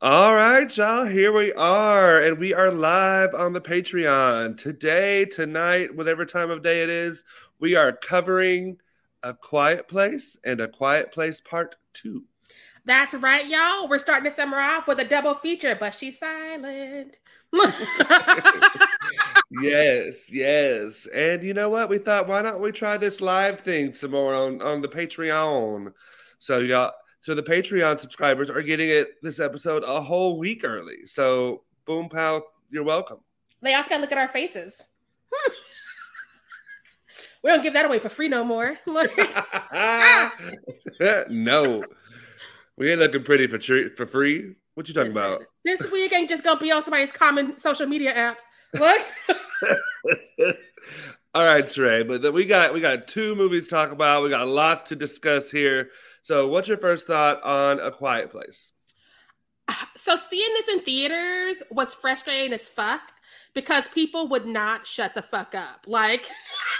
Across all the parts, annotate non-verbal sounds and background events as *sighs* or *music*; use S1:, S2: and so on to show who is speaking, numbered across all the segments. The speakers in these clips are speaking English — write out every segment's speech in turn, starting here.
S1: All right, y'all, here we are, and we are live on the Patreon today, tonight, whatever time of day it is. We are covering A Quiet Place and A Quiet Place Part 2.
S2: That's right, y'all. We're starting the summer off with a double feature, but she's silent. *laughs*
S1: yes, yes. And you know what? We thought, why not we try this live thing some more on, on the Patreon? So, y'all so the Patreon subscribers are getting it this episode a whole week early. So boom pow, you're welcome.
S2: They also gotta look at our faces. *laughs* we don't give that away for free no more. *laughs* *laughs*
S1: no. We ain't looking pretty for for free. What you talking Listen, about?
S2: This week ain't just gonna be on somebody's common social media app. What?
S1: All right, Trey. But we got we got two movies to talk about. We got lots to discuss here. So, what's your first thought on A Quiet Place?
S2: So, seeing this in theaters was frustrating as fuck because people would not shut the fuck up. Like,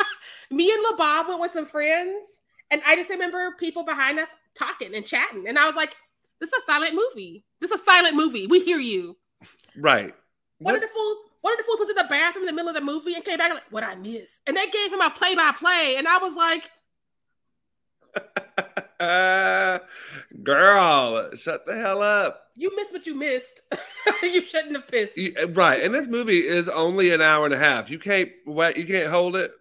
S2: *laughs* me and LaRob went with some friends, and I just remember people behind us talking and chatting. And I was like, this is a silent movie. This is a silent movie. We hear you.
S1: Right.
S2: One what? of the fools, one of the fools went to the bathroom in the middle of the movie and came back like, what I miss? And they gave him a play by play. And I was like, *laughs*
S1: girl, shut the hell up.
S2: You missed what you missed. *laughs* you shouldn't have pissed.
S1: You, uh, right, and this movie is only an hour and a half. You can't wait, you can't hold it.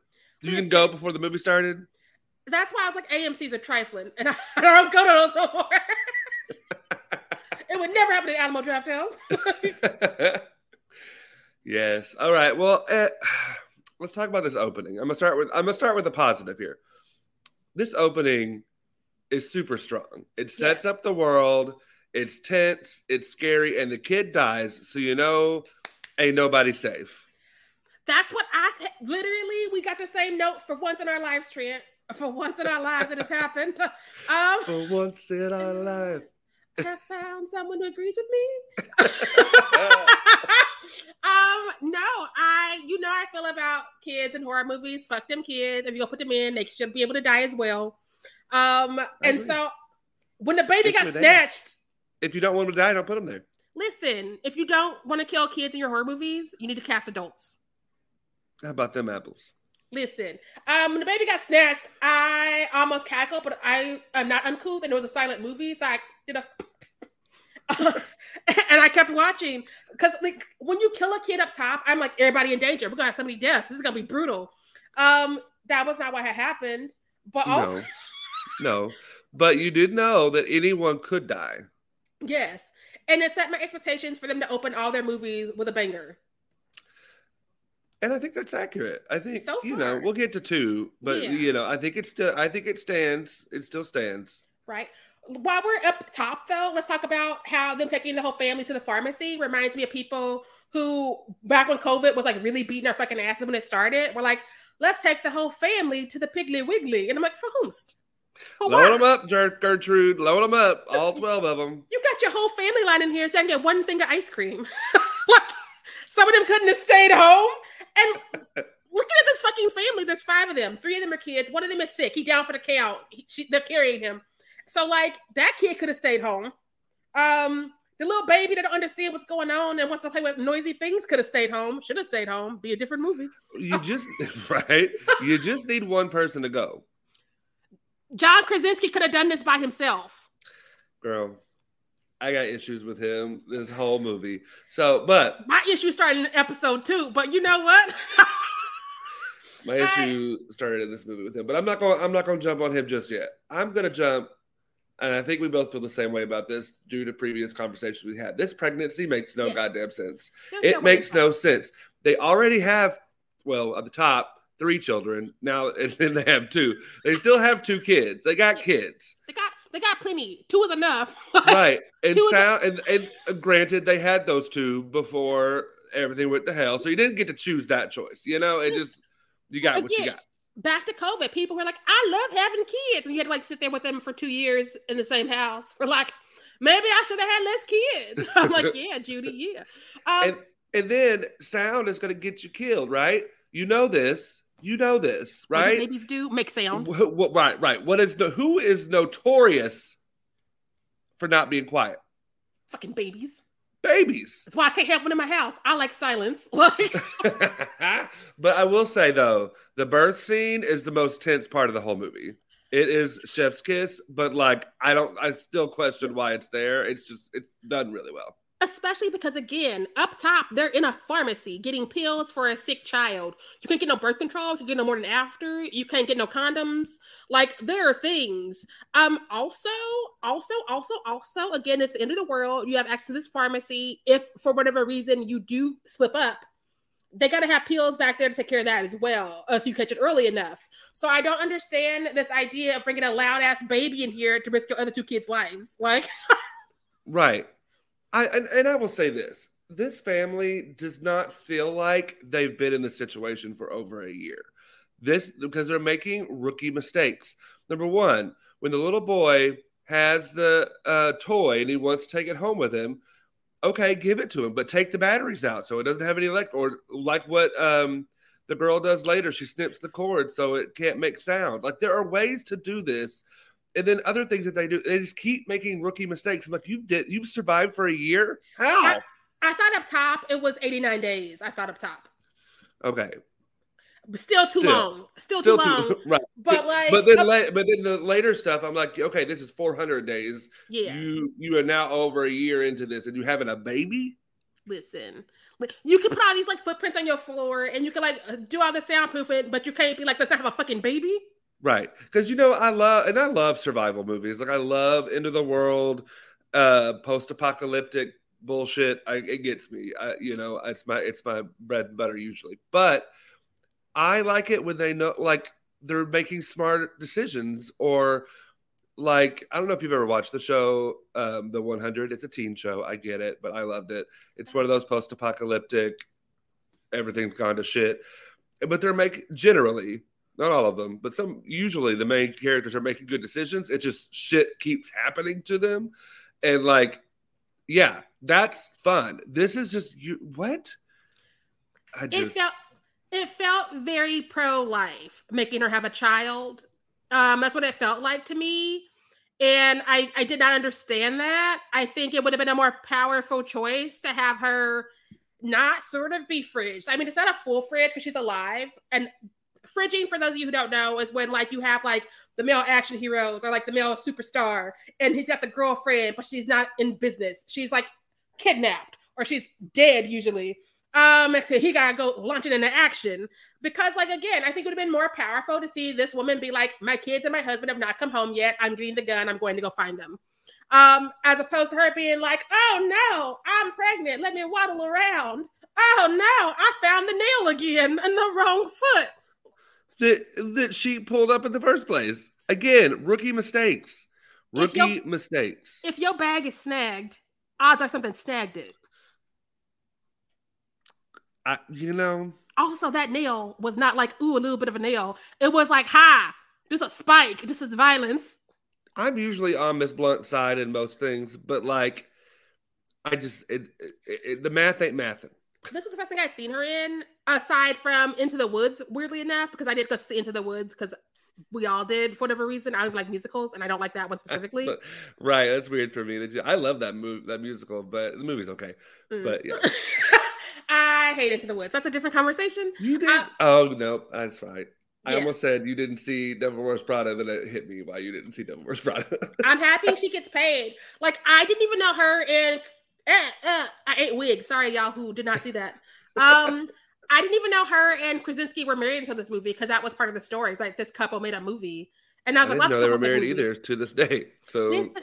S1: You can go before the movie started.
S2: That's why I was like, AMC's are trifling, and I, *laughs* I don't go to those no more. it would never happen in Alamo Drafthouse.
S1: yes. All right. Well, uh, *sighs* let's talk about this opening. I'm gonna start with I'm gonna start with a positive here this opening is super strong. It sets yes. up the world. It's tense. It's scary, and the kid dies. So you know, ain't nobody safe.
S2: That's what I said. Literally, we got the same note for once in our lives, Trent. For once in our lives, it has happened. *laughs*
S1: Um, for once in our life,
S2: I found someone who agrees with me. *laughs* *laughs* um, no, I, you know, I feel about kids and horror movies. Fuck them kids. If you go put them in, they should be able to die as well. Um, and so when the baby got snatched,
S1: if you don't want them to die, don't put them there.
S2: Listen, if you don't want to kill kids in your horror movies, you need to cast adults.
S1: How about them apples?
S2: Listen, um, when the baby got snatched, I almost cackled, but I am not uncouth, and it was a silent movie, so I did a *laughs* and I kept watching because like when you kill a kid up top, I'm like everybody in danger. We're gonna have so many deaths. This is gonna be brutal. Um, that was not what had happened, but also
S1: no, no. But you did know that anyone could die.
S2: Yes, and it set my expectations for them to open all their movies with a banger.
S1: And I think that's accurate. I think so you know we'll get to two, but yeah. you know I think it's still I think it stands. It still stands.
S2: Right while we're up top though, let's talk about how them taking the whole family to the pharmacy reminds me of people who back when COVID was like really beating our fucking asses when it started. We're like, let's take the whole family to the Piggly Wiggly. And I'm like, for whomst?
S1: For load them up, Gertrude. Load them up. All 12 of them.
S2: You got your whole family line in here so I can get one thing of ice cream. *laughs* like, some of them couldn't have stayed home. And *laughs* looking at this fucking family, there's five of them. Three of them are kids. One of them is sick. He down for the count. He, she, they're carrying him. So like that kid could have stayed home. Um, the little baby that don't understand what's going on and wants to play with noisy things could have stayed home. Should have stayed home. Be a different movie.
S1: You *laughs* just right. You just need one person to go.
S2: John Krasinski could have done this by himself.
S1: Girl, I got issues with him this whole movie. So, but
S2: my issue started in episode two. But you know what? *laughs*
S1: my issue started in this movie with him. But I'm not going. I'm not going to jump on him just yet. I'm going to jump and I think we both feel the same way about this due to previous conversations we had. This pregnancy makes no yes. goddamn sense. There's it no makes no sense. They already have, well, at the top, three children now, *laughs* and then they have two. They still have two kids. They got kids.
S2: They got they got plenty. Two is enough. *laughs*
S1: right. And sound and, and granted, they had those two before everything went to hell. So you didn't get to choose that choice. You know, it just you got what you got.
S2: Back to COVID, people were like, "I love having kids," and you had to like sit there with them for two years in the same house. For like, maybe I should have had less kids. *laughs* I'm like, yeah, Judy, yeah.
S1: Um, and and then sound is going to get you killed, right? You know this. You know this, right?
S2: Babies do make sound.
S1: What, what, right, right. What is the who is notorious for not being quiet?
S2: Fucking babies.
S1: Babies.
S2: That's why I can't have one in my house. I like silence. *laughs* Like, *laughs*
S1: but I will say though, the birth scene is the most tense part of the whole movie. It is Chef's Kiss, but like I don't, I still question why it's there. It's just it's done really well
S2: especially because again up top they're in a pharmacy getting pills for a sick child. You can't get no birth control you can get no more than after you can't get no condoms. Like there are things. Um also also also also again it's the end of the world. You have access to this pharmacy. If for whatever reason you do slip up they got to have pills back there to take care of that as well uh, so you catch it early enough. So i don't understand this idea of bringing a loud ass baby in here to risk your other two kids lives. Like *laughs*
S1: right I and, and I will say this: this family does not feel like they've been in the situation for over a year. This because they're making rookie mistakes. Number one, when the little boy has the uh, toy and he wants to take it home with him, okay, give it to him, but take the batteries out so it doesn't have any elect or like what um, the girl does later. She snips the cord so it can't make sound. Like there are ways to do this and then other things that they do, they just keep making rookie mistakes. I'm like, you've did you've survived for a year? How?
S2: I, I thought up top it was 89 days. I thought up top.
S1: Okay.
S2: But still too still, long. Still, still too, long. *laughs* right. But like
S1: But then la- but then the later stuff, I'm like, okay, this is 400 days. Yeah. You you are now over a year into this and you're having a baby?
S2: Listen. You can put all these like footprints on your floor and you can like do all the soundproofing, but you can't be like, let's not have a fucking baby.
S1: Right. Because you know, I love and I love survival movies. Like I love End of the World, uh, post apocalyptic bullshit. I, it gets me. I, you know, it's my it's my bread and butter usually. But I like it when they know like they're making smart decisions or like I don't know if you've ever watched the show um, The 100. It's a teen show. I get it, but I loved it. It's one of those post-apocalyptic everything's gone to shit. But they're making generally not all of them, but some usually the main characters are making good decisions. It just shit keeps happening to them. And like, yeah, that's fun. This is just you what?
S2: I just it felt it felt very pro-life, making her have a child. Um, that's what it felt like to me. And I, I did not understand that. I think it would have been a more powerful choice to have her not sort of be fridged. I mean, it's not a full fridge because she's alive, and fridging for those of you who don't know is when like you have like the male action heroes or like the male superstar and he's got the girlfriend but she's not in business. She's like kidnapped or she's dead usually. Um so he gotta go launching into action because like again i think it would have been more powerful to see this woman be like my kids and my husband have not come home yet. I'm getting the gun. I'm going to go find them. Um as opposed to her being like oh no i'm pregnant. Let me waddle around. Oh no i found the nail again in the wrong foot
S1: that that she pulled up in the first place. Again, rookie mistakes. Rookie your, mistakes.
S2: If your bag is snagged, odds are something snagged it.
S1: I, you know.
S2: Also, that nail was not like ooh a little bit of a nail. It was like hi, this is a spike. This is violence.
S1: I'm usually on Miss Blunt side in most things, but like, I just it, it, it, the math ain't mathing
S2: this was the first thing I'd seen her in, aside from Into the Woods, weirdly enough, because I did go see Into the Woods because we all did for whatever reason. I was like musicals, and I don't like that one specifically. *laughs*
S1: right, that's weird for me. I love that movie, that musical, but the movie's okay. Mm. But yeah, *laughs*
S2: I hate Into the Woods. That's a different conversation.
S1: You did? Uh, oh no, that's fine. I yeah. almost said you didn't see Devil Wears Prada, then it hit me why you didn't see Devil Wears Prada. *laughs*
S2: I'm happy she gets paid. Like I didn't even know her in eh, eh, I ate wig. Sorry, y'all who did not see that. Um, I didn't even know her and Krasinski were married until this movie because that was part of the story. It's like this couple made a movie, and I was
S1: I
S2: like,
S1: know they were married either to this day. So this,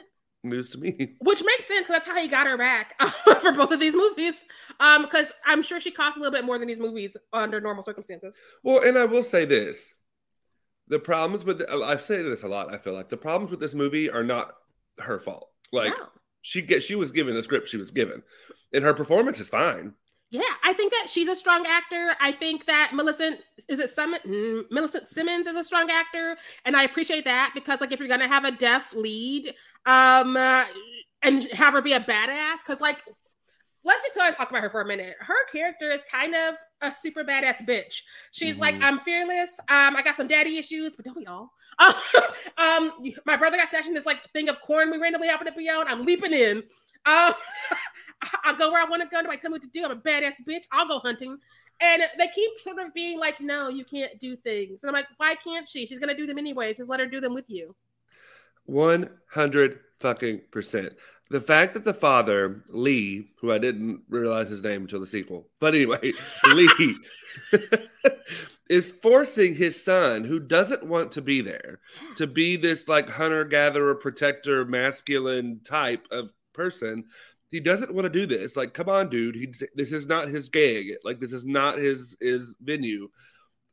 S1: news to me,
S2: which makes sense because that's how he got her back *laughs* for both of these movies. Um, because I'm sure she costs a little bit more than these movies under normal circumstances.
S1: Well, and I will say this: the problems with the, I say this a lot. I feel like the problems with this movie are not her fault. Like. No she get she was given the script she was given, and her performance is fine.
S2: Yeah, I think that she's a strong actor. I think that Millicent is it Summit mm, Millicent Simmonds is a strong actor, and I appreciate that because like if you're gonna have a deaf lead, um, uh, and have her be a badass, because like let's just go and talk about her for a minute. Her character is kind of a super badass bitch. She's mm-hmm. like, I'm fearless. Um, I got some daddy issues, but don't we all? *laughs* um, my brother got snatched in this like thing of corn we randomly happened to be on. I'm leaping in. Um, *laughs* I'll go where I want to go. Nobody tell me what to do. I'm a badass bitch. I'll go hunting. And they keep sort of being like, no, you can't do things. And I'm like, why can't she? She's gonna do them anyway. Just let her do them with you.
S1: One hundred fucking percent. The fact that the father, Lee, who I didn't realize his name until the sequel, but anyway, *laughs* Lee *laughs* is forcing his son, who doesn't want to be there, to be this like hunter gatherer, protector, masculine type of person he doesn't want to do this. Like, come on, dude. He this is not his gig. Like, this is not his his venue.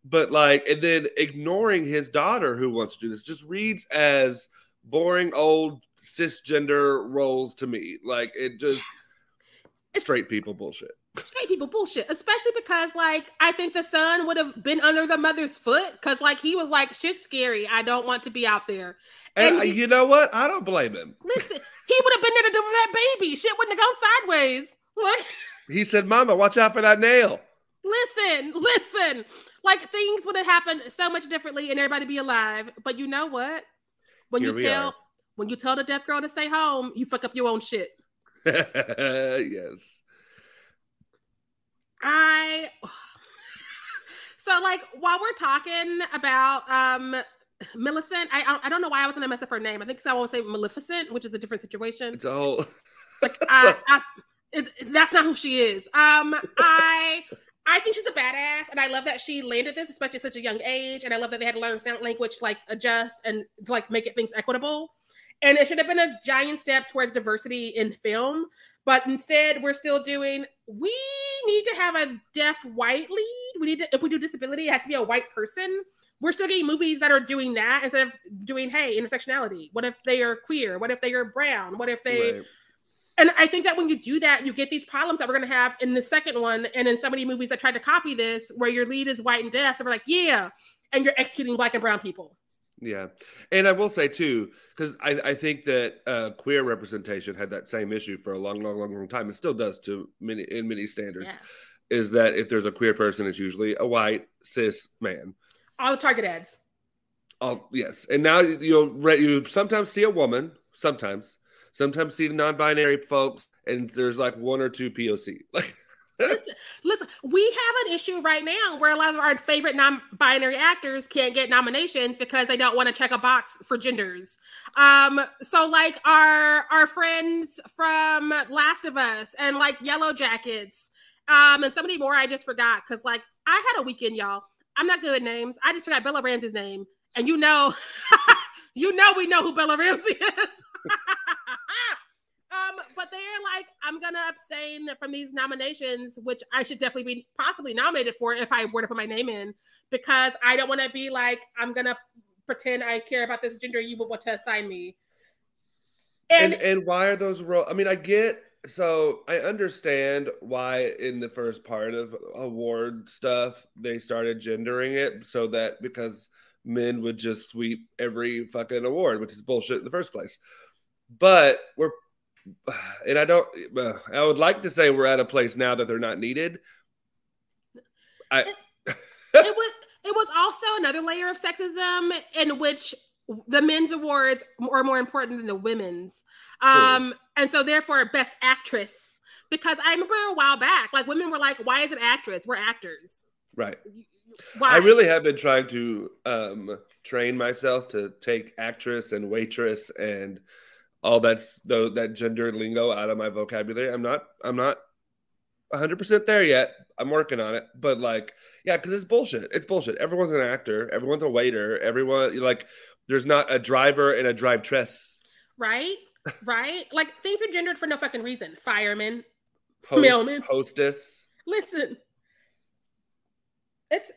S1: But like, and then ignoring his daughter who wants to do this just reads as boring old cisgender roles to me. Like, it just straight people bullshit
S2: straight people bullshit, especially because like I think the son would have been under the mother's foot because like he was like shit's scary. I don't want to be out there.
S1: And, and uh, he, you know what? I don't blame him.
S2: Listen, he would have been there to deliver that baby. Shit wouldn't have gone sideways. Like *laughs*
S1: he said, "Mama, watch out for that nail."
S2: Listen, listen. Like things would have happened so much differently, and everybody be alive. But you know what? When Here you tell are. when you tell the deaf girl to stay home, you fuck up your own shit. *laughs*
S1: yes.
S2: I *sighs* so like while we're talking about um Millicent, I I don't know why I was gonna mess up her name. I think I won't say Maleficent, which is a different situation.
S1: It's all
S2: like *laughs* I, I it, that's not who she is. Um, I I think she's a badass, and I love that she landed this, especially at such a young age. And I love that they had to learn sound language, like adjust and like make it things equitable. And it should have been a giant step towards diversity in film. But instead, we're still doing, we need to have a deaf white lead. We need to, if we do disability, it has to be a white person. We're still getting movies that are doing that instead of doing, hey, intersectionality. What if they are queer? What if they are brown? What if they. Right. And I think that when you do that, you get these problems that we're going to have in the second one and in so many movies that tried to copy this, where your lead is white and deaf. So we're like, yeah. And you're executing black and brown people.
S1: Yeah, and I will say too, because I, I think that uh, queer representation had that same issue for a long, long, long, long time. It still does to many in many standards. Yeah. Is that if there's a queer person, it's usually a white cis man.
S2: All the target ads.
S1: All yes, and now you'll you sometimes see a woman, sometimes, sometimes see non-binary folks, and there's like one or two POC. *laughs* Like
S2: listen, listen, we have an issue right now where a lot of our favorite non-binary actors can't get nominations because they don't want to check a box for genders. Um, so like our our friends from Last of Us and like Yellow Jackets, um, and somebody more I just forgot because like I had a weekend, y'all. I'm not good at names. I just forgot Bella Ramsey's name, and you know, *laughs* you know, we know who Bella Ramsey is. *laughs* Um, but they're like, I'm gonna abstain from these nominations, which I should definitely be possibly nominated for if I were to put my name in, because I don't want to be like, I'm gonna pretend I care about this gender you would want to assign me.
S1: And, and and why are those roles? I mean, I get so I understand why in the first part of award stuff they started gendering it so that because men would just sweep every fucking award, which is bullshit in the first place. But we're *sighs* and I don't. Uh, *sighs* I would like to say we're at a place now that they're not needed. I.
S2: It, *laughs* it was. It was also another layer of sexism in which the men's awards are more important than the women's, um, and so therefore, best actress. Because I remember a while back, like women were like, "Why is it actress? We're actors."
S1: Right. Why? I really have been trying to um, train myself to take actress and waitress and all that's the, that gender lingo out of my vocabulary. I'm not I'm not 100% there yet. I'm working on it, but like yeah, cuz it's bullshit. It's bullshit. Everyone's an actor, everyone's a waiter, everyone like there's not a driver and a drive tress.
S2: Right? Right? like things are gendered for no fucking reason. Fireman,
S1: mailman, hostess.
S2: Listen. It's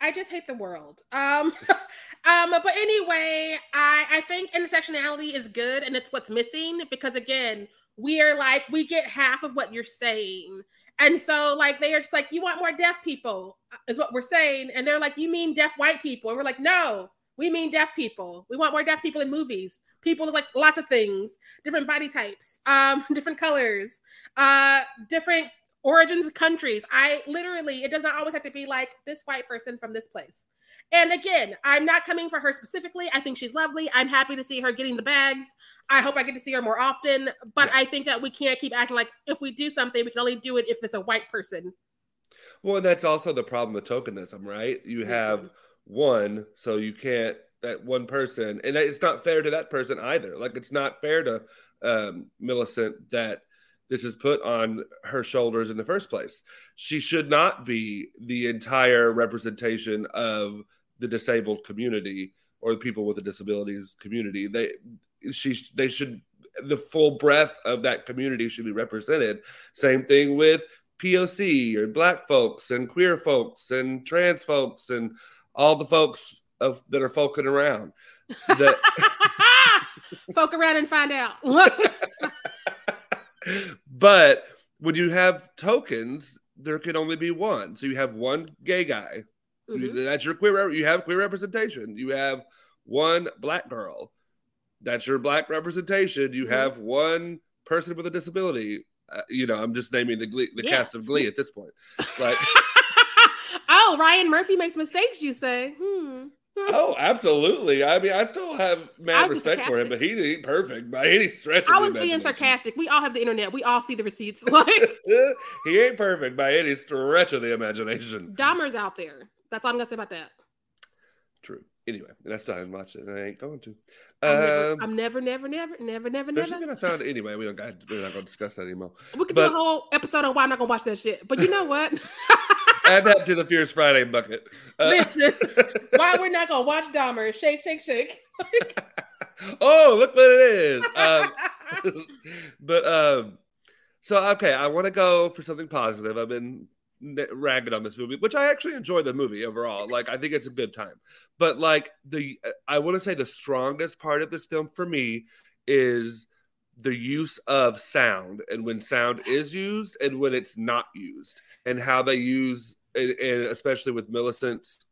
S2: I just hate the world. Um, *laughs* um, but anyway, I I think intersectionality is good, and it's what's missing because again, we're like, we get half of what you're saying. And so, like, they are just like, you want more deaf people, is what we're saying. And they're like, you mean deaf white people? And we're like, no, we mean deaf people. We want more deaf people in movies. People look like lots of things, different body types, um, *laughs* different colors, uh, different origins countries. I literally, it does not always have to be like this white person from this place. And again, I'm not coming for her specifically. I think she's lovely. I'm happy to see her getting the bags. I hope I get to see her more often. But yeah. I think that we can't keep acting like if we do something, we can only do it if it's a white person.
S1: Well, that's also the problem with tokenism, right? You have one, so you can't that one person, and it's not fair to that person either. Like it's not fair to um, Millicent that this is put on her shoulders in the first place. She should not be the entire representation of the disabled community or the people with the disabilities community. They she they should the full breadth of that community should be represented. Same thing with POC or black folks and queer folks and trans folks and all the folks of that are folking around. That *laughs*
S2: folk around and find out. *laughs*
S1: but when you have tokens, there can only be one. So you have one gay guy. Mm-hmm. That's your queer. You have queer representation. You have one black girl. That's your black representation. You mm-hmm. have one person with a disability. Uh, you know, I'm just naming the Glee, the yeah. cast of Glee at this point. Like, *laughs*
S2: oh, Ryan Murphy makes mistakes. You say, hmm
S1: oh, absolutely. I mean, I still have mad respect for him, but he ain't perfect by any stretch.
S2: I was being sarcastic. We all have the internet. We all see the receipts. *laughs* *laughs* Like
S1: he ain't perfect by any stretch of the imagination.
S2: Dahmer's out there. That's all I'm gonna say about that.
S1: True. Anyway, and I still haven't watched it, and I ain't going to.
S2: I'm, um, never, I'm never, never, never, never, never,
S1: especially never. I found it anyway. We don't. We're not going to discuss that anymore.
S2: We could but, do a whole episode on why I'm not going to watch that shit. But you know *laughs* what?
S1: Add that to the Fierce Friday bucket.
S2: Uh, Listen, *laughs* why we're not gonna watch Dahmer? Shake, shake, shake. *laughs*
S1: oh, look what it is. Um, *laughs* but um, so okay, I want to go for something positive. I've been ragging on this movie, which I actually enjoy the movie overall. Like I think it's a good time. But like the I want to say the strongest part of this film for me is the use of sound and when sound is used and when it's not used and how they use and, and especially with Millicent's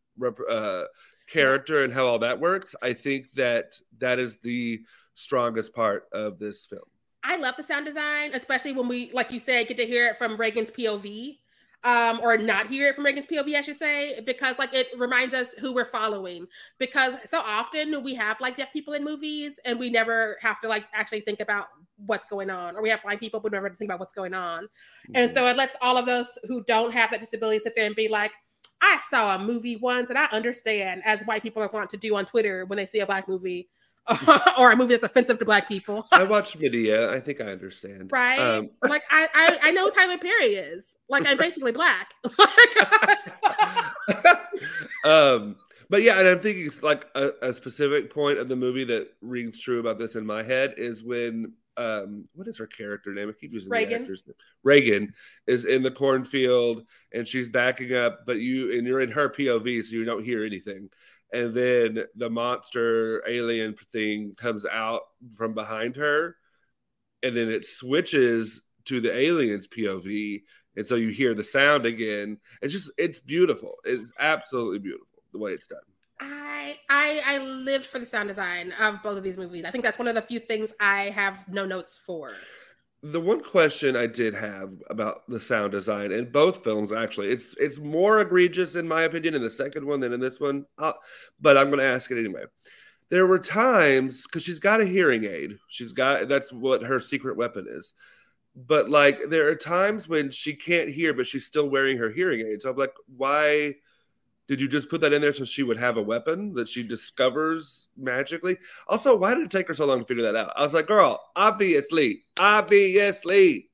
S1: uh, character and how all that works, I think that that is the strongest part of this film.
S2: I love the sound design, especially when we, like you said, get to hear it from Regan's POV um, or not hear it from Regan's POV, I should say, because like it reminds us who we're following. Because so often we have like deaf people in movies and we never have to like actually think about what's going on, or we have blind people, but never think about what's going on. Mm-hmm. And so it lets all of us who don't have that disability sit there and be like, I saw a movie once and I understand, as white people want to do on Twitter when they see a black movie. *laughs* or a movie that's offensive to black people.
S1: I *laughs* watched Madea. I think I understand.
S2: Right? Um, like I, I, I know Tyler Perry is. Like I'm basically black. *laughs*
S1: um, but yeah, and I'm thinking like a, a, specific point of the movie that rings true about this in my head is when um, what is her character name? I keep using Regan. the actor's name. Regan is in the cornfield and she's backing up, but you and you're in her POV, so you don't hear anything and then the monster alien thing comes out from behind her and then it switches to the alien's pov and so you hear the sound again. It's just it's beautiful. It's absolutely beautiful the way it's done.
S2: I I I lived for the sound design of both of these movies. I think that's one of the few things I have no notes for
S1: the one question I did have about the sound design in both films, actually, it's it's more egregious in my opinion in the second one than in this one. Uh, but I'm going to ask it anyway. There were times because she's got a hearing aid. She's got that's what her secret weapon is. But like there are times when she can't hear, but she's still wearing her hearing aid. So I'm like, why? Did you just put that in there so she would have a weapon that she discovers magically? Also, why did it take her so long to figure that out? I was like, girl, obviously, obviously.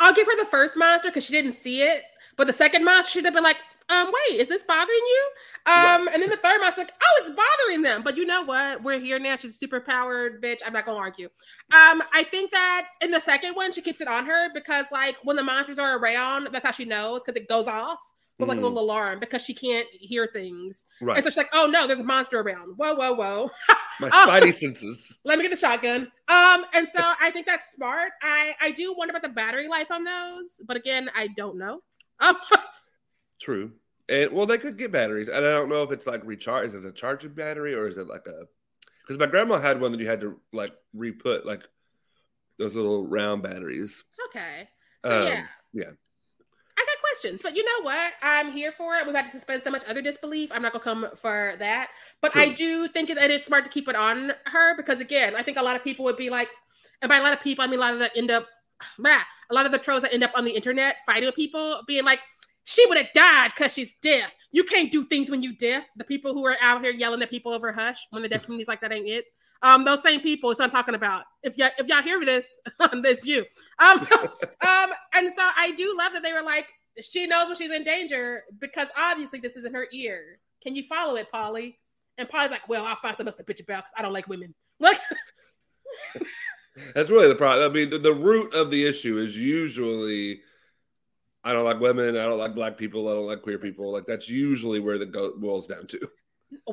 S2: I'll give her the first monster because she didn't see it, but the second monster she'd have been like, um, wait, is this bothering you? Um, and then the third monster like, oh, it's bothering them. But you know what? We're here now. She's super powered, bitch. I'm not gonna argue. Um, I think that in the second one, she keeps it on her because like when the monsters are around, that's how she knows because it goes off So it's like a
S1: Mm.
S2: little alarm because she can't hear things.
S1: Right.
S2: And so she's like, oh no, there's a monster around. Whoa, whoa, whoa. *laughs*
S1: My
S2: Oh.
S1: spidey senses. *laughs*
S2: Let me get the shotgun. Um, and so I think that's smart. I I do wonder about the battery life on those, but again, I don't know. Um, *laughs*
S1: True. And well, they could get batteries, and I don't know if it's like recharge. Is it a charging battery or is it like a? Because my grandma had one that you had to like re-put like those little round batteries.
S2: okay. So
S1: Um,
S2: yeah.
S1: yeah.
S2: Questions, but you know what? I'm here for it. We've had to suspend so much other disbelief. I'm not gonna come for that. But I do think that it's smart to keep it on her because again, I think a lot of people would be like, and by a lot of people, I mean a lot of the end up *sighs* blah, a lot of the trolls that end up on the internet fighting with people being like, she would have died because she's deaf. You can't do things when you deaf. The people who are out here yelling at people over hush when the deaf community's like that ain't it. Um, those same people what I'm talking about. If y'all if y'all hear this, *laughs* this you. Um, *laughs* um, and so I do love that they were like, she knows when she's in danger because obviously this is in her ear. Can you follow it, Polly? And Polly's like, well, I'll find something else to bitch about because I don't like women. Like,
S1: That's really the problem. I mean, the, the root of the issue is usually I don't like women, I don't like black people, I don't like queer people. Like that's usually where the go boils down to.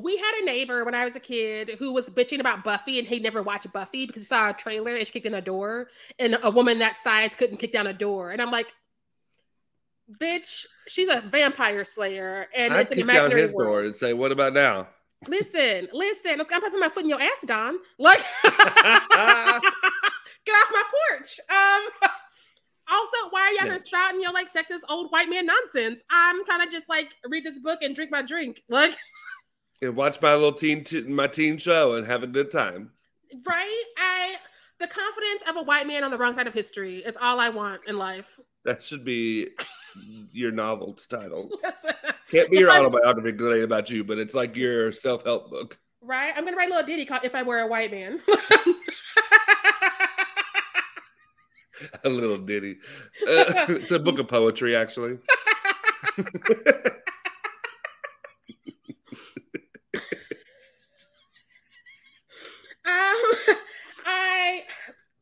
S2: we had a neighbor when I was a kid who was bitching about Buffy and he never watched Buffy because he saw a trailer and she kicked in a door and a woman that size couldn't kick down a door. And I'm like, bitch, she's a vampire slayer and
S1: I'd
S2: it's an imaginary
S1: his
S2: world.
S1: door and say, "What about now?"
S2: Listen, listen, I'm gonna put my foot in your ass, Don. Like, *laughs* get off my porch. Um, *laughs* also, why are y'all here spouting your like sexist old white man nonsense? I'm trying to just like read this book and drink my drink. *laughs* Like,
S1: and watch my little teen t- my teen show and have a good time.
S2: right? I the confidence of a white man on the wrong side of history is all I want in life.
S1: That should be your novel's title. *laughs* Can't be
S2: If
S1: your
S2: I-
S1: autobiography today about you, but it's like your self help book.
S2: right? I'm gonna write a little ditty called "If I Were a White Man." *laughs* *laughs*
S1: A little ditty. Uh, it's a book of poetry, actually.
S2: um, I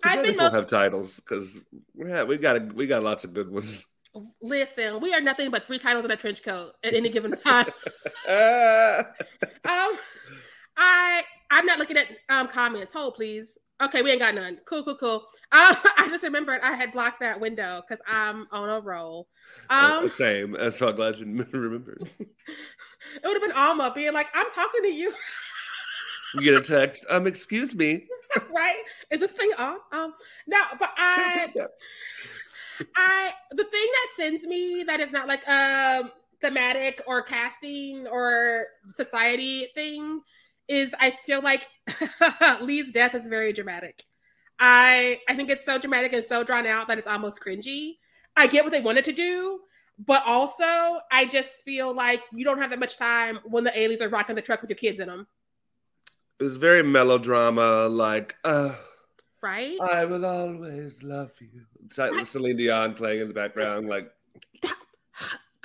S2: I've been most
S1: have titles because yeah, we got a, we got lots of good ones.
S2: Listen. We are nothing but three titles in a trench coat at any given *laughs* time.
S1: Uh,
S2: um, I I'm not looking at um comments. Hold please. Okay, we ain't got none. Cool, cool, cool. Um, *laughs* I just remembered I had blocked that window because I'm on a roll. Um,
S1: same. I'm so glad you *laughs* remembered.
S2: it would have been Alma being like, "I'm talking to you."
S1: You get a text. Um, excuse me.
S2: right? Is this thing on? Um, no, but I, I, the thing that sends me that is not like um thematic or casting or society thing is I feel like *laughs* Lee's death is very dramatic. I I think it's so dramatic and so drawn out that it's almost cringy. I get what they wanted to do, but also I just feel like you don't have that much time when the aliens are rocking the truck with your kids in them,
S1: It was very melodrama, like, uh,
S2: right?
S1: I will always love you. It's like Celine Dion playing in the background, like,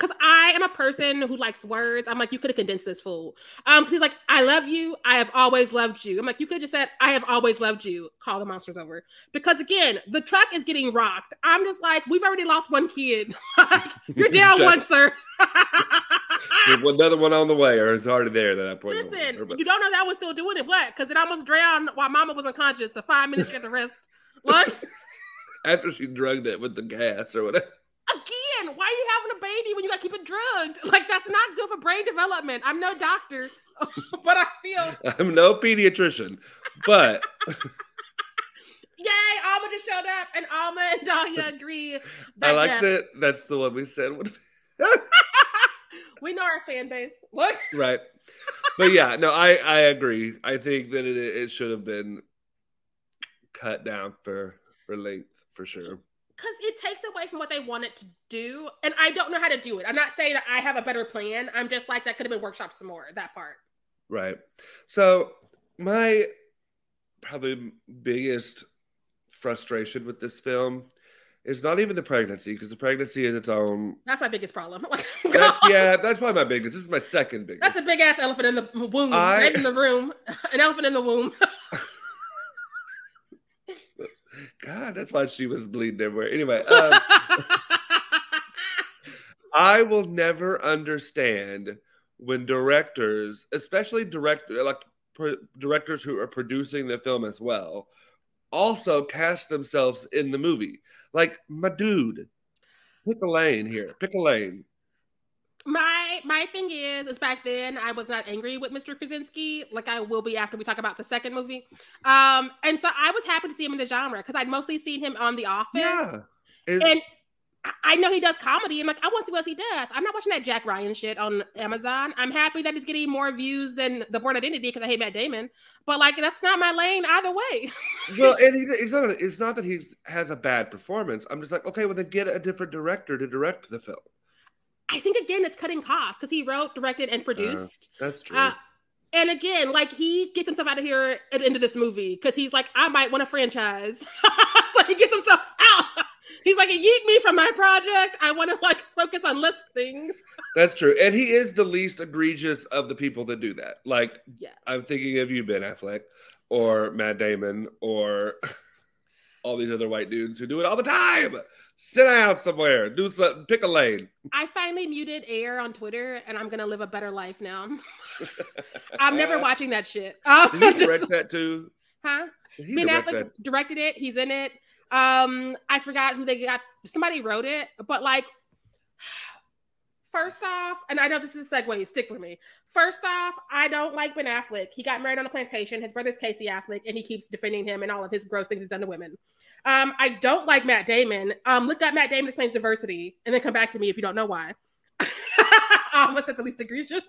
S2: because I am a person who likes words. I'm like, you could have condensed this fool. Um, he's like, I love you. I have always loved you. I'm like, you could have just said, I have always loved you. Call the monsters over. Because again, the truck is getting rocked. I'm just like, we've already lost one kid. *laughs* *laughs* You're down one, sir. *laughs*
S1: Another one on the way, or it's already there at that point.
S2: Listen,
S1: But-
S2: you don't know that was still doing it. What? Because it almost drowned while Mama was unconscious. The five minutes she had to rest. Like
S1: after she drugged it with the gas or whatever.
S2: Again, why are you having a baby when you got to keep it drugged? *laughs* Like that's not good for brain development. I'm no doctor, *laughs* but I feel *laughs*
S1: I'm no pediatrician, but
S2: Yay, Alma just showed up, and Alma and Dahlia agree. That
S1: I like
S2: yes,
S1: that. That's the one we said.
S2: We know our fan base. Look,
S1: right. But yeah, no, I I agree. I think that it it should have been cut down for for length for sure.
S2: Because it takes away from what they wanted to do, and I don't know how to do it. I'm not saying that I have a better plan. I'm just like that could have been workshopped some more. That part.
S1: Right. So my probably biggest frustration with this film is not even the pregnancy because the pregnancy is its own.
S2: That's my biggest problem. *laughs*
S1: That's, yeah, that's probably my biggest. This is my second biggest.
S2: That's a big ass elephant in the womb,
S1: I-
S2: right in the room. *laughs* An elephant in the womb. *laughs*
S1: God, that's why she was bleeding everywhere. Anyway, um, *laughs* I will never understand when directors, especially director like pro- directors who are producing the film as well, also cast themselves in the movie. Like my dude, pick a lane here. Pick a lane.
S2: My my thing is, is back then I was not angry with Mr. Krasinski like I will be after we talk about the second movie. Um, and so I was happy to see him in the genre because I'd mostly seen him on The Office.
S1: Yeah. Is-
S2: And I- know he does comedy. I'm like, I want to see what he does. I'm not watching that Jack Ryan shit on Amazon. I'm happy that he's getting more views than The Bourne Identity because I hate Matt Damon. But like, that's not my lane either way. *laughs*
S1: well, and he, it's not. It's not that he has a bad performance. I'm just like, okay, well then get a different director to direct the film.
S2: I think again, it's cutting costs because he wrote, directed, and produced.
S1: That's true.
S2: Uh, and again, like he gets himself out of here at the end of this movie because he's like, I might want a franchise. *laughs* so he gets himself out. He's like, yeet me from my project. I want to like focus on less things. *laughs*
S1: That's true, and he is the least egregious of the people that do that. Like,
S2: Yeah.
S1: I'm thinking of you, Ben Affleck, or Matt Damon, or *laughs* all these other white dudes who do it all the time. Sit down somewhere, do something, pick a lane.
S2: I finally muted Air on Twitter, and I'm gonna live a better life now. *laughs* *laughs* I'm never watching that shit. *laughs* Um,
S1: Did you
S2: just-
S1: that too?
S2: huh?
S1: He
S2: Ben
S1: direct
S2: Affleck
S1: that?
S2: directed it. He's in it. Um, I forgot who they got. Somebody wrote it, but like, first off, and I know this is a segue. Stick with me. First off, I don't like Ben Affleck. He got married on a plantation. His brother's Casey Affleck, and he keeps defending him and all of his gross things he's done to women. Um, I don't like Matt Damon. Um, look up Matt Damon explains diversity, and then come back to me if you don't know why. *laughs* I almost at the least egregious.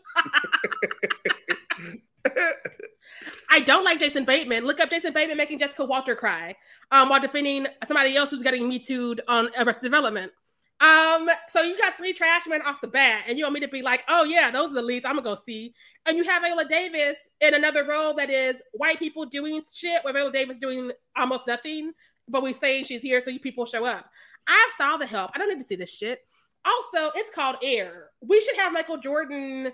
S2: I don't like Jason Bateman. Look up Jason Bateman making Jessica Walter cry um, while defending somebody else who's getting me too'd on Arrested Development. Um, so you got three trash men off the bat, and you want me to be like, oh yeah, those are the leads I'm gonna go see. And you have Viola Davis in another role that is white people doing shit, where Viola Davis doing almost nothing, but we saying she's here so you people show up. I saw the help. I don't need to see this shit. Also, it's called Air. We should have Michael Jordan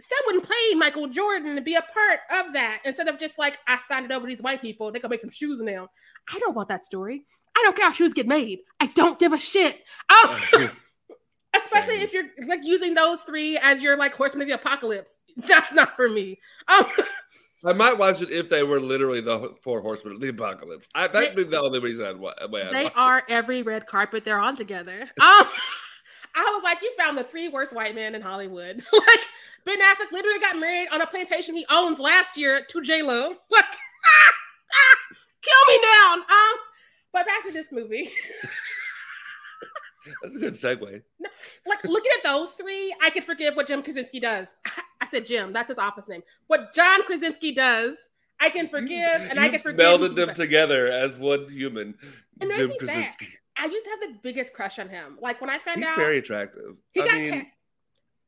S2: someone playing Michael Jordan to be a part of that instead of just like I signed it over to these white people. They gonna make some shoes now. I don't want that story. I don't care how shoes get made. I don't give a shit. Um, *laughs* especially
S1: Same.
S2: if you're like using those three as your like horseman of the apocalypse. That's not for me. Um,
S1: I might watch it if they were literally the four horsemen of the apocalypse. I, that'd be the only reason I'd, wa- way I'd
S2: they
S1: watch
S2: are every red carpet they're on together. Um, *laughs* I was like, you found the three worst white men in Hollywood. *laughs* like Ben Affleck literally got married on a plantation he owns last year to J Lo. Like, ah, ah, kill me now. Um, but back to this movie. *laughs*
S1: That's a good segue.
S2: like looking at those three, I could forgive what Jim Krasinski does. *laughs* I said Jim, that's his office name. What John Krasinski does, I can forgive, and I can forgive.
S1: Melded them together as one human.
S2: And
S1: Jim. Krasinski.
S2: I used to have the biggest crush on him. Like when I found
S1: He's
S2: out
S1: very attractive.
S2: he
S1: I
S2: got
S1: mean,
S2: ca-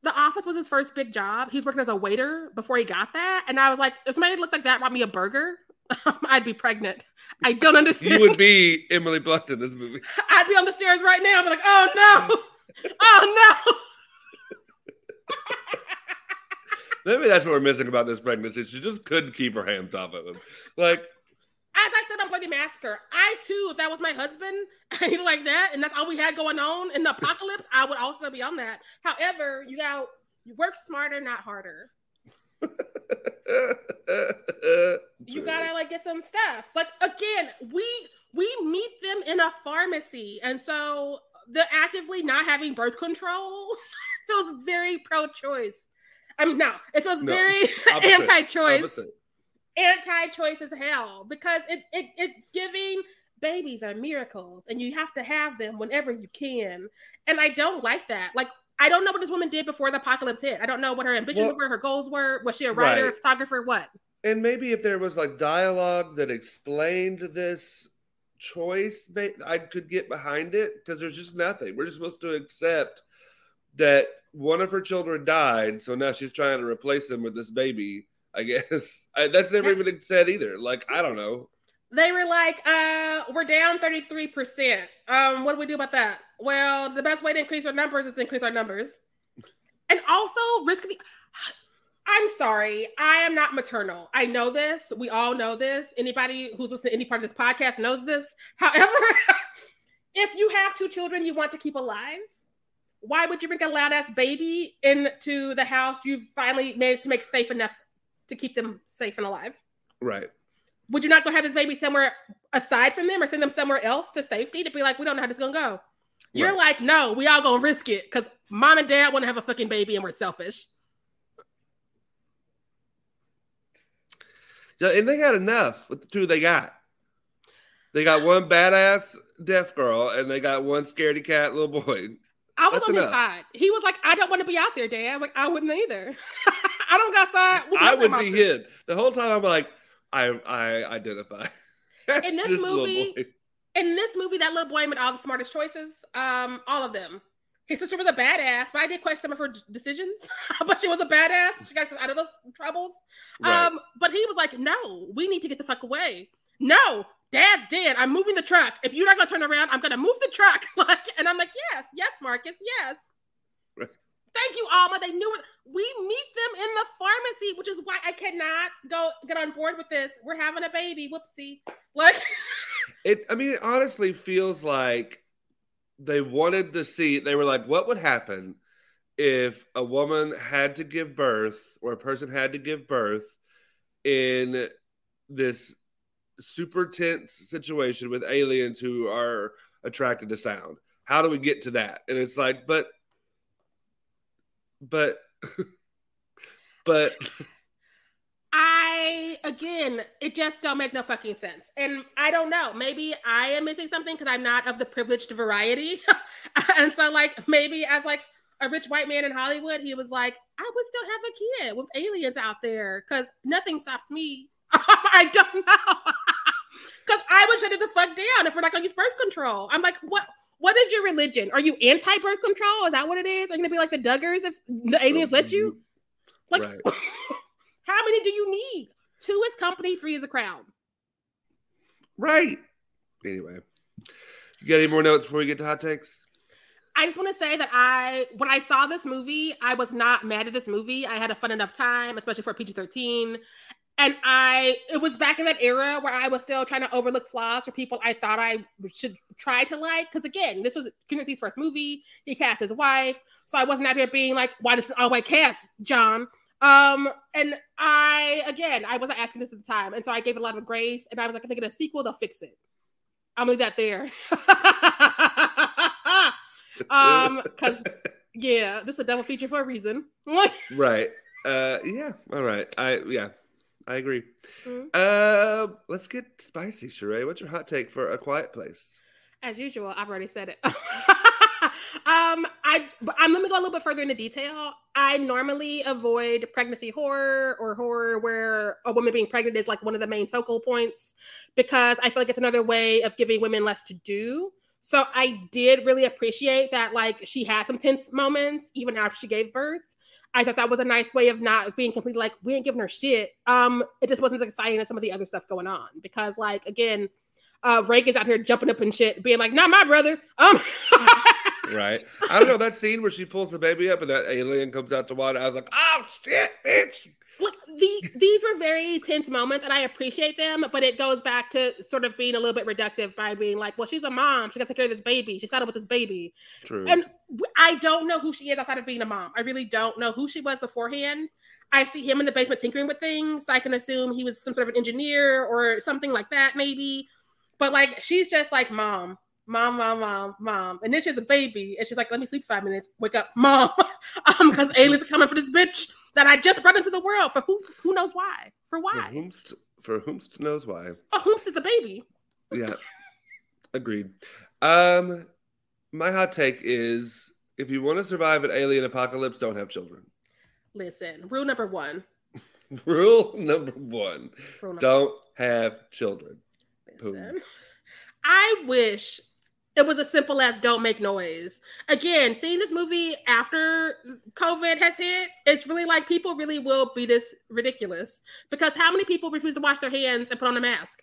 S2: the office was his first big job. He's working as a waiter before he got that, and I was like, if somebody looked like that brought me a burger, *laughs* I'd be pregnant. I don't understand.
S1: you would be Emily Blunt in this movie. *laughs*
S2: I'd be on the stairs right now. I'd be like, oh no, oh no. *laughs*
S1: Maybe that's what we're missing about this pregnancy. She just couldn't keep her hands off of him. Like,
S2: As I said on Bloody Massacre, I too, if that was my husband, and he like that, and that's all we had going on in the apocalypse, I would also be on that. However, you got you work smarter, not harder. *laughs* You gotta like get some stuff. Like again, we we meet them in a pharmacy, and so the actively not having birth control *laughs* feels very pro-choice. I mean, no, it feels
S1: No,
S2: very
S1: opposite, *laughs*
S2: anti-choice
S1: Opposite.
S2: anti-choice as hell because it, it it's giving babies are miracles and you have to have them whenever you can and i don't like that like i don't know what this woman did before the apocalypse hit i don't know what her ambitions
S1: Well-
S2: were her goals were was she a writer
S1: Right.
S2: photographer what
S1: And maybe if there was like dialogue that explained this choice, I could get behind it because there's just nothing. We're just supposed to accept that one of her children died, so now she's trying to replace them with this baby. I *laughs* guess I, that's never
S2: Yeah.
S1: even said either. Like I don't know.
S2: they were like uh we're down 33% um what do we do about that well the best way to increase our numbers is to increase our numbers and also risk the i'm sorry i am not maternal i know this we all know this anybody who's listening to any part of this podcast knows this however *laughs* if you have two children you want to keep alive why would you bring a loud ass baby into the house you've finally managed to make safe enough to keep them safe and alive?
S1: Right.
S2: Would you not go have this baby somewhere aside from them or send them somewhere else to safety to be like, we don't know how this is gonna go? You're
S1: Right.
S2: like, no, we all gonna risk it because mom and dad want to have a fucking baby and we're selfish.
S1: Yeah, and they had enough with the two they got. They got one badass deaf girl, and they got one scaredy cat little boy.
S2: I was
S1: That's
S2: on his side. He was like, I don't want to be out there, dad. I'm like, I wouldn't either. *laughs* I don't got side.
S1: I would be hid the whole time. I'm like, I I identify. *laughs*
S2: In this movie-. In this movie, that little boy made all the smartest choices. Um, all of them. His sister was a badass, but I did question some of her decisions. *laughs* but she was a badass. She got us out of those troubles.
S1: Right.
S2: Um, but he was like, "No, we need to get the fuck away. No, Dad's dead. I'm moving the truck. If you're not gonna turn around, I'm gonna move the truck." *laughs* Like, and I'm like, "Yes, yes, Marcus, yes."
S1: Right. *laughs*
S2: Thank you, Alma. They knew it. We meet them in the pharmacy, which is why I cannot go get on board with this. We're having a baby. Whoopsie. Like.
S1: It. I mean, it honestly feels like they wanted to see. They were like, what would happen if a woman had to give birth, or a person had to give birth in this super tense situation with aliens who are attracted to sound? How do we get to that? And it's like, but, but, *laughs* but.
S2: I again, it just don't make no fucking sense. And I don't know. Maybe I am missing something because I'm not of the privileged variety. *laughs* and so, like, maybe as like a rich white man in Hollywood, he was like, I would still have a kid with aliens out there because nothing stops me. *laughs* I don't know. *laughs* Because I would shut it the fuck down if we're not gonna use birth control. I'm like, what? What is your religion? Are you anti-birth control? Is that what it is? Are you gonna be like the Duggars if the aliens let you? Mm-hmm. Like,
S1: Right.
S2: How many do you need? Two is company, three is a crowd.
S1: Right. Anyway, you got any more notes before we get to hot takes?
S2: I just want to say that I, when I saw this movie, I was not mad at this movie. I had a fun enough time, especially for PG 13. And I, it was back in that era where I was still trying to overlook flaws for people I thought I should try to like. Because again, this was Kennedy's first movie. He cast his wife. So I wasn't out here being like, why does all white cast, John? Um, and I, again, I wasn't asking this at the time. And so I gave it a lot of grace. And I was like, I think in a sequel, they'll fix it. I'm gonna leave that there. *laughs* um, because yeah, this is a double feature for a reason. *laughs*
S1: Right. Uh yeah. All right. I yeah. I agree.
S2: Mhm.
S1: Uh let's get spicy, Sharai. What's your hot take for a quiet place?
S2: As usual, I've already said it. *laughs* um, I I'm let me go a little bit further into detail. I normally avoid pregnancy horror or horror where a woman being pregnant is like one of the main focal points because I feel like it's another way of giving women less to do. So I did really appreciate that, like she had some tense moments even after she gave birth. I thought that was a nice way of not being completely like we ain't giving her shit. Um, it just wasn't as exciting as some of the other stuff going on because, like, again, uh, Regan's out here jumping up and shit, being like, "Not my brother." Um, *laughs* *laughs*
S1: Right. I don't know that scene where she pulls the baby up and that alien comes out the water. I was like, oh shit, bitch.
S2: look, the, these were very tense moments, and I appreciate them. But it goes back to sort of being a little bit reductive by being like, "Well, she's a mom. She got to take care of this baby. She settled with this baby."
S1: True.
S2: And I don't know who she is outside of being a mom. I really don't know who she was beforehand. I see him in the basement tinkering with things. So I can assume he was some sort of an engineer or something like that, maybe. But like, she's just like, mom, mom, mom, mom, mom. And then she has a baby, and she's like, let me sleep five minutes. Wake up, mom, *laughs* um, because aliens are coming for this bitch that I just brought into the world for who who knows why? For why?
S1: for whomst for whomst knows why.
S2: For whom's is the baby?
S1: Yeah. Agreed. Um my hot take is if you want to survive an alien apocalypse, don't have children.
S2: Listen, rule number one. *laughs*
S1: Rule number one.
S2: Rule number
S1: Don't have children.
S2: Listen, I wish it was as simple as don't make noise. Again, seeing this movie after COVID has hit, it's really like people really will be this ridiculous because how many people refuse to wash their hands and put on a mask?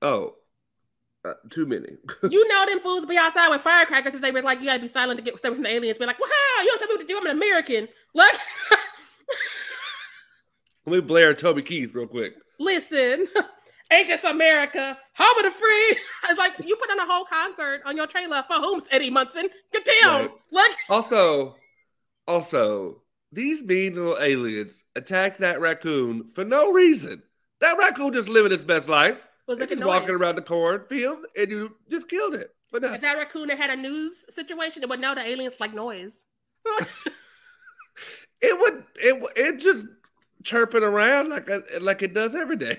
S1: Oh. Uh, too many. *laughs*
S2: You know them fools be outside with firecrackers if they were like, you gotta be silent to get stuff from the aliens. Be like, wow. You don't tell me what to do. I'm an American. Look, *laughs*
S1: Let me blare Toby Keith real quick.
S2: listen. *laughs* Ain't just America, home of the free. *laughs* It's like you put on a whole concert on your trailer for whom's Eddie Munson. Get down.
S1: Right.
S2: Like *laughs*
S1: Also, also, these mean little aliens attacked that raccoon for no reason. That raccoon just living its best life.
S2: was
S1: It's just walking around the cornfield, and you just killed it. But
S2: If that raccoon had had a news situation, it would know the aliens like noise. *laughs*
S1: It would. It it just chirping around like a, like it does every day,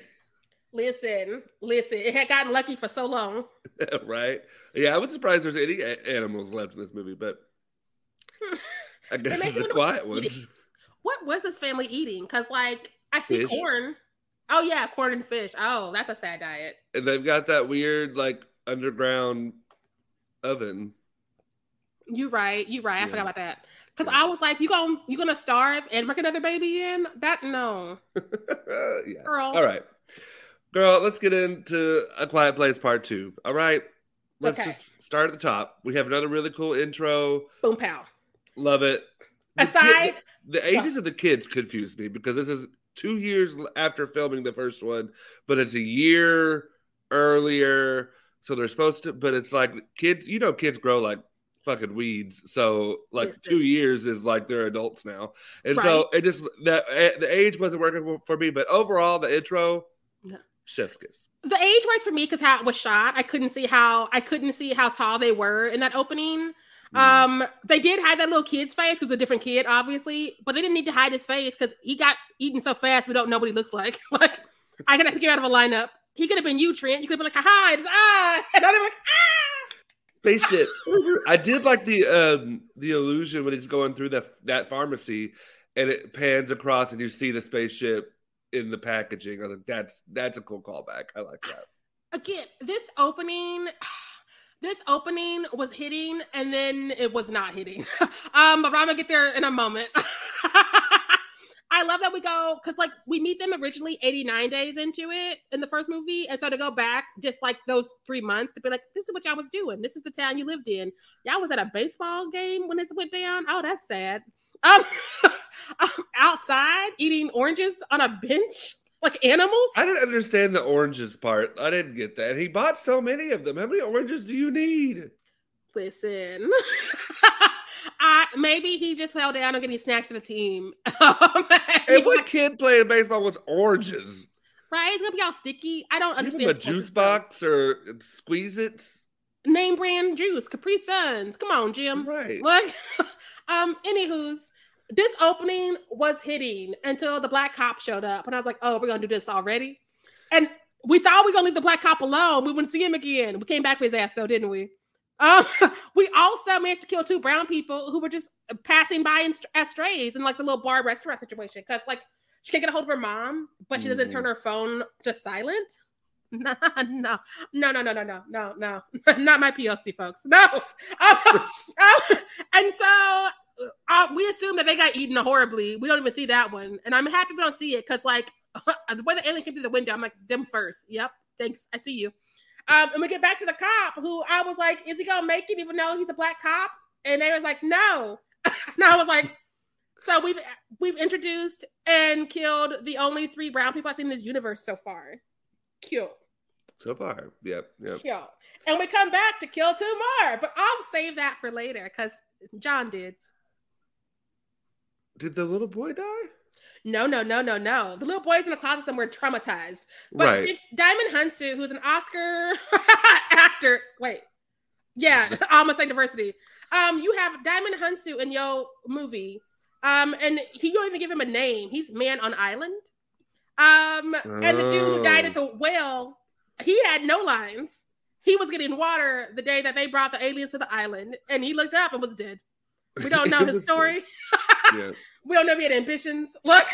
S2: listen, listen. It had gotten lucky for so long. *laughs*
S1: right? Yeah, I was surprised there's any a- animals left in this movie, but *laughs* I guess
S2: me
S1: the quiet
S2: what
S1: ones.
S2: What was this family eating? Because like I see
S1: Fish.
S2: corn. Oh yeah, corn and fish. Oh, that's a sad diet.
S1: And they've got that weird like underground oven.
S2: You right. You right. I
S1: Yeah.
S2: forgot about that. Because
S1: Yeah.
S2: I was like, you gonna you gonna starve and bring another baby in? That no, *laughs*
S1: yeah.
S2: girl.
S1: All right. Girl, let's get into A Quiet Place Part 2. All right. Let's
S2: Okay.
S1: just start at the top. We have another really cool intro.
S2: Boom pow.
S1: Love it. The kid-
S2: Aside,
S1: the, ages of the kids confuse me because this is two years after filming the first one, but it's a year earlier. So they're supposed to, but it's like kids, you know, kids grow like fucking weeds. So like
S2: Listen.
S1: two years is like they're adults now. And so it just, that eh, the age wasn't working for me, but overall, the intro,
S2: No. The age worked for me because how it was shot. I couldn't see how I couldn't see how tall they were in that opening.
S1: Mm.
S2: Um, they did hide that little kid's face because a different kid, obviously, but they didn't need to hide his face because he got eaten so fast we don't know what he looks like. *laughs* like I to get out of a lineup. He could have been you, Trent. You could have been like, "Hi, it's ah," *laughs* and I'd have been like, "Ah."
S1: Spaceship. *laughs* I did like the um the illusion when he's going through that that pharmacy and it pans across and you see the spaceship in the packaging. I was like, that's that's a cool callback. I like that.
S2: Again, this opening, *sighs* this opening was hitting, and then it was not hitting. *laughs* um, but I'm gonna get there in a moment. *laughs* I love that we go because like we meet them originally 89 days into it in the first movie, and so to go back just like those three months to be like, this is what y'all was doing. This is the town you lived in. Y'all was at a baseball game when this went down. Oh, that's sad. Um, *laughs* *laughs* outside eating oranges on a bench *laughs* like animals.
S1: I didn't understand the oranges part. I didn't get that. He bought so many of them. How many oranges do you need?
S2: Listen, *laughs* I maybe he just held down on getting snacks for the team. Um,
S1: And what kid playing baseball with oranges?
S2: right? It's gonna be all sticky. I don't
S1: Give
S2: understand.
S1: him a juice box or squeeze it.
S2: Name brand juice, Capri Suns. Come on, Jim.
S1: Right.
S2: Like, um, anywho's this opening was hitting until the black cop showed up, and I was like, oh, we're gonna do this already. And we thought we were gonna leave the black cop alone. We wouldn't see him again. We came back with his ass though, didn't we? Um, *laughs* we also managed to kill two brown people who were just passing by in, as strays in like the little bar restaurant situation. Because like she can't get a hold of her mom, but she doesn't turn her phone to silent. *laughs* No, no, no, no, no, no, no, no, no, *laughs* not my PLC folks. No. Um, um, and so uh, we assume that they got eaten horribly. We don't even see that one, and I'm happy we don't see it because, like, *laughs* the way the alien came through the window, I'm like, them first. Yep, thanks. I see you. Um, and we get back to the cop, who I was like, is he gonna make it, even though he's a black cop? And they was like, no. *laughs* and I was like, so we've we've introduced and killed the only three brown people I've seen in this universe so far. Cute.
S1: So far. Yep. Yep.
S2: Cute. And we come back to kill two more, but I'll save that for later because John did.
S1: Did the little boy die?
S2: No, no, no, no, no. The little boy's in a closet somewhere traumatized. But
S1: right.
S2: Diamond Hounsou, who's an Oscar *laughs* actor, wait, yeah, *laughs* *laughs* almost like diversity. Um, you have Diamond Hounsou in your movie, um, and he you don't even give him a name. He's Man on Island. Um, and the dude who died at the well, he had no lines. He was getting water the day that they brought the aliens to the island, and he looked up and was dead. We don't *laughs* know his story. *laughs*
S1: yeah.
S2: We don't know if he had ambitions. *laughs* Look,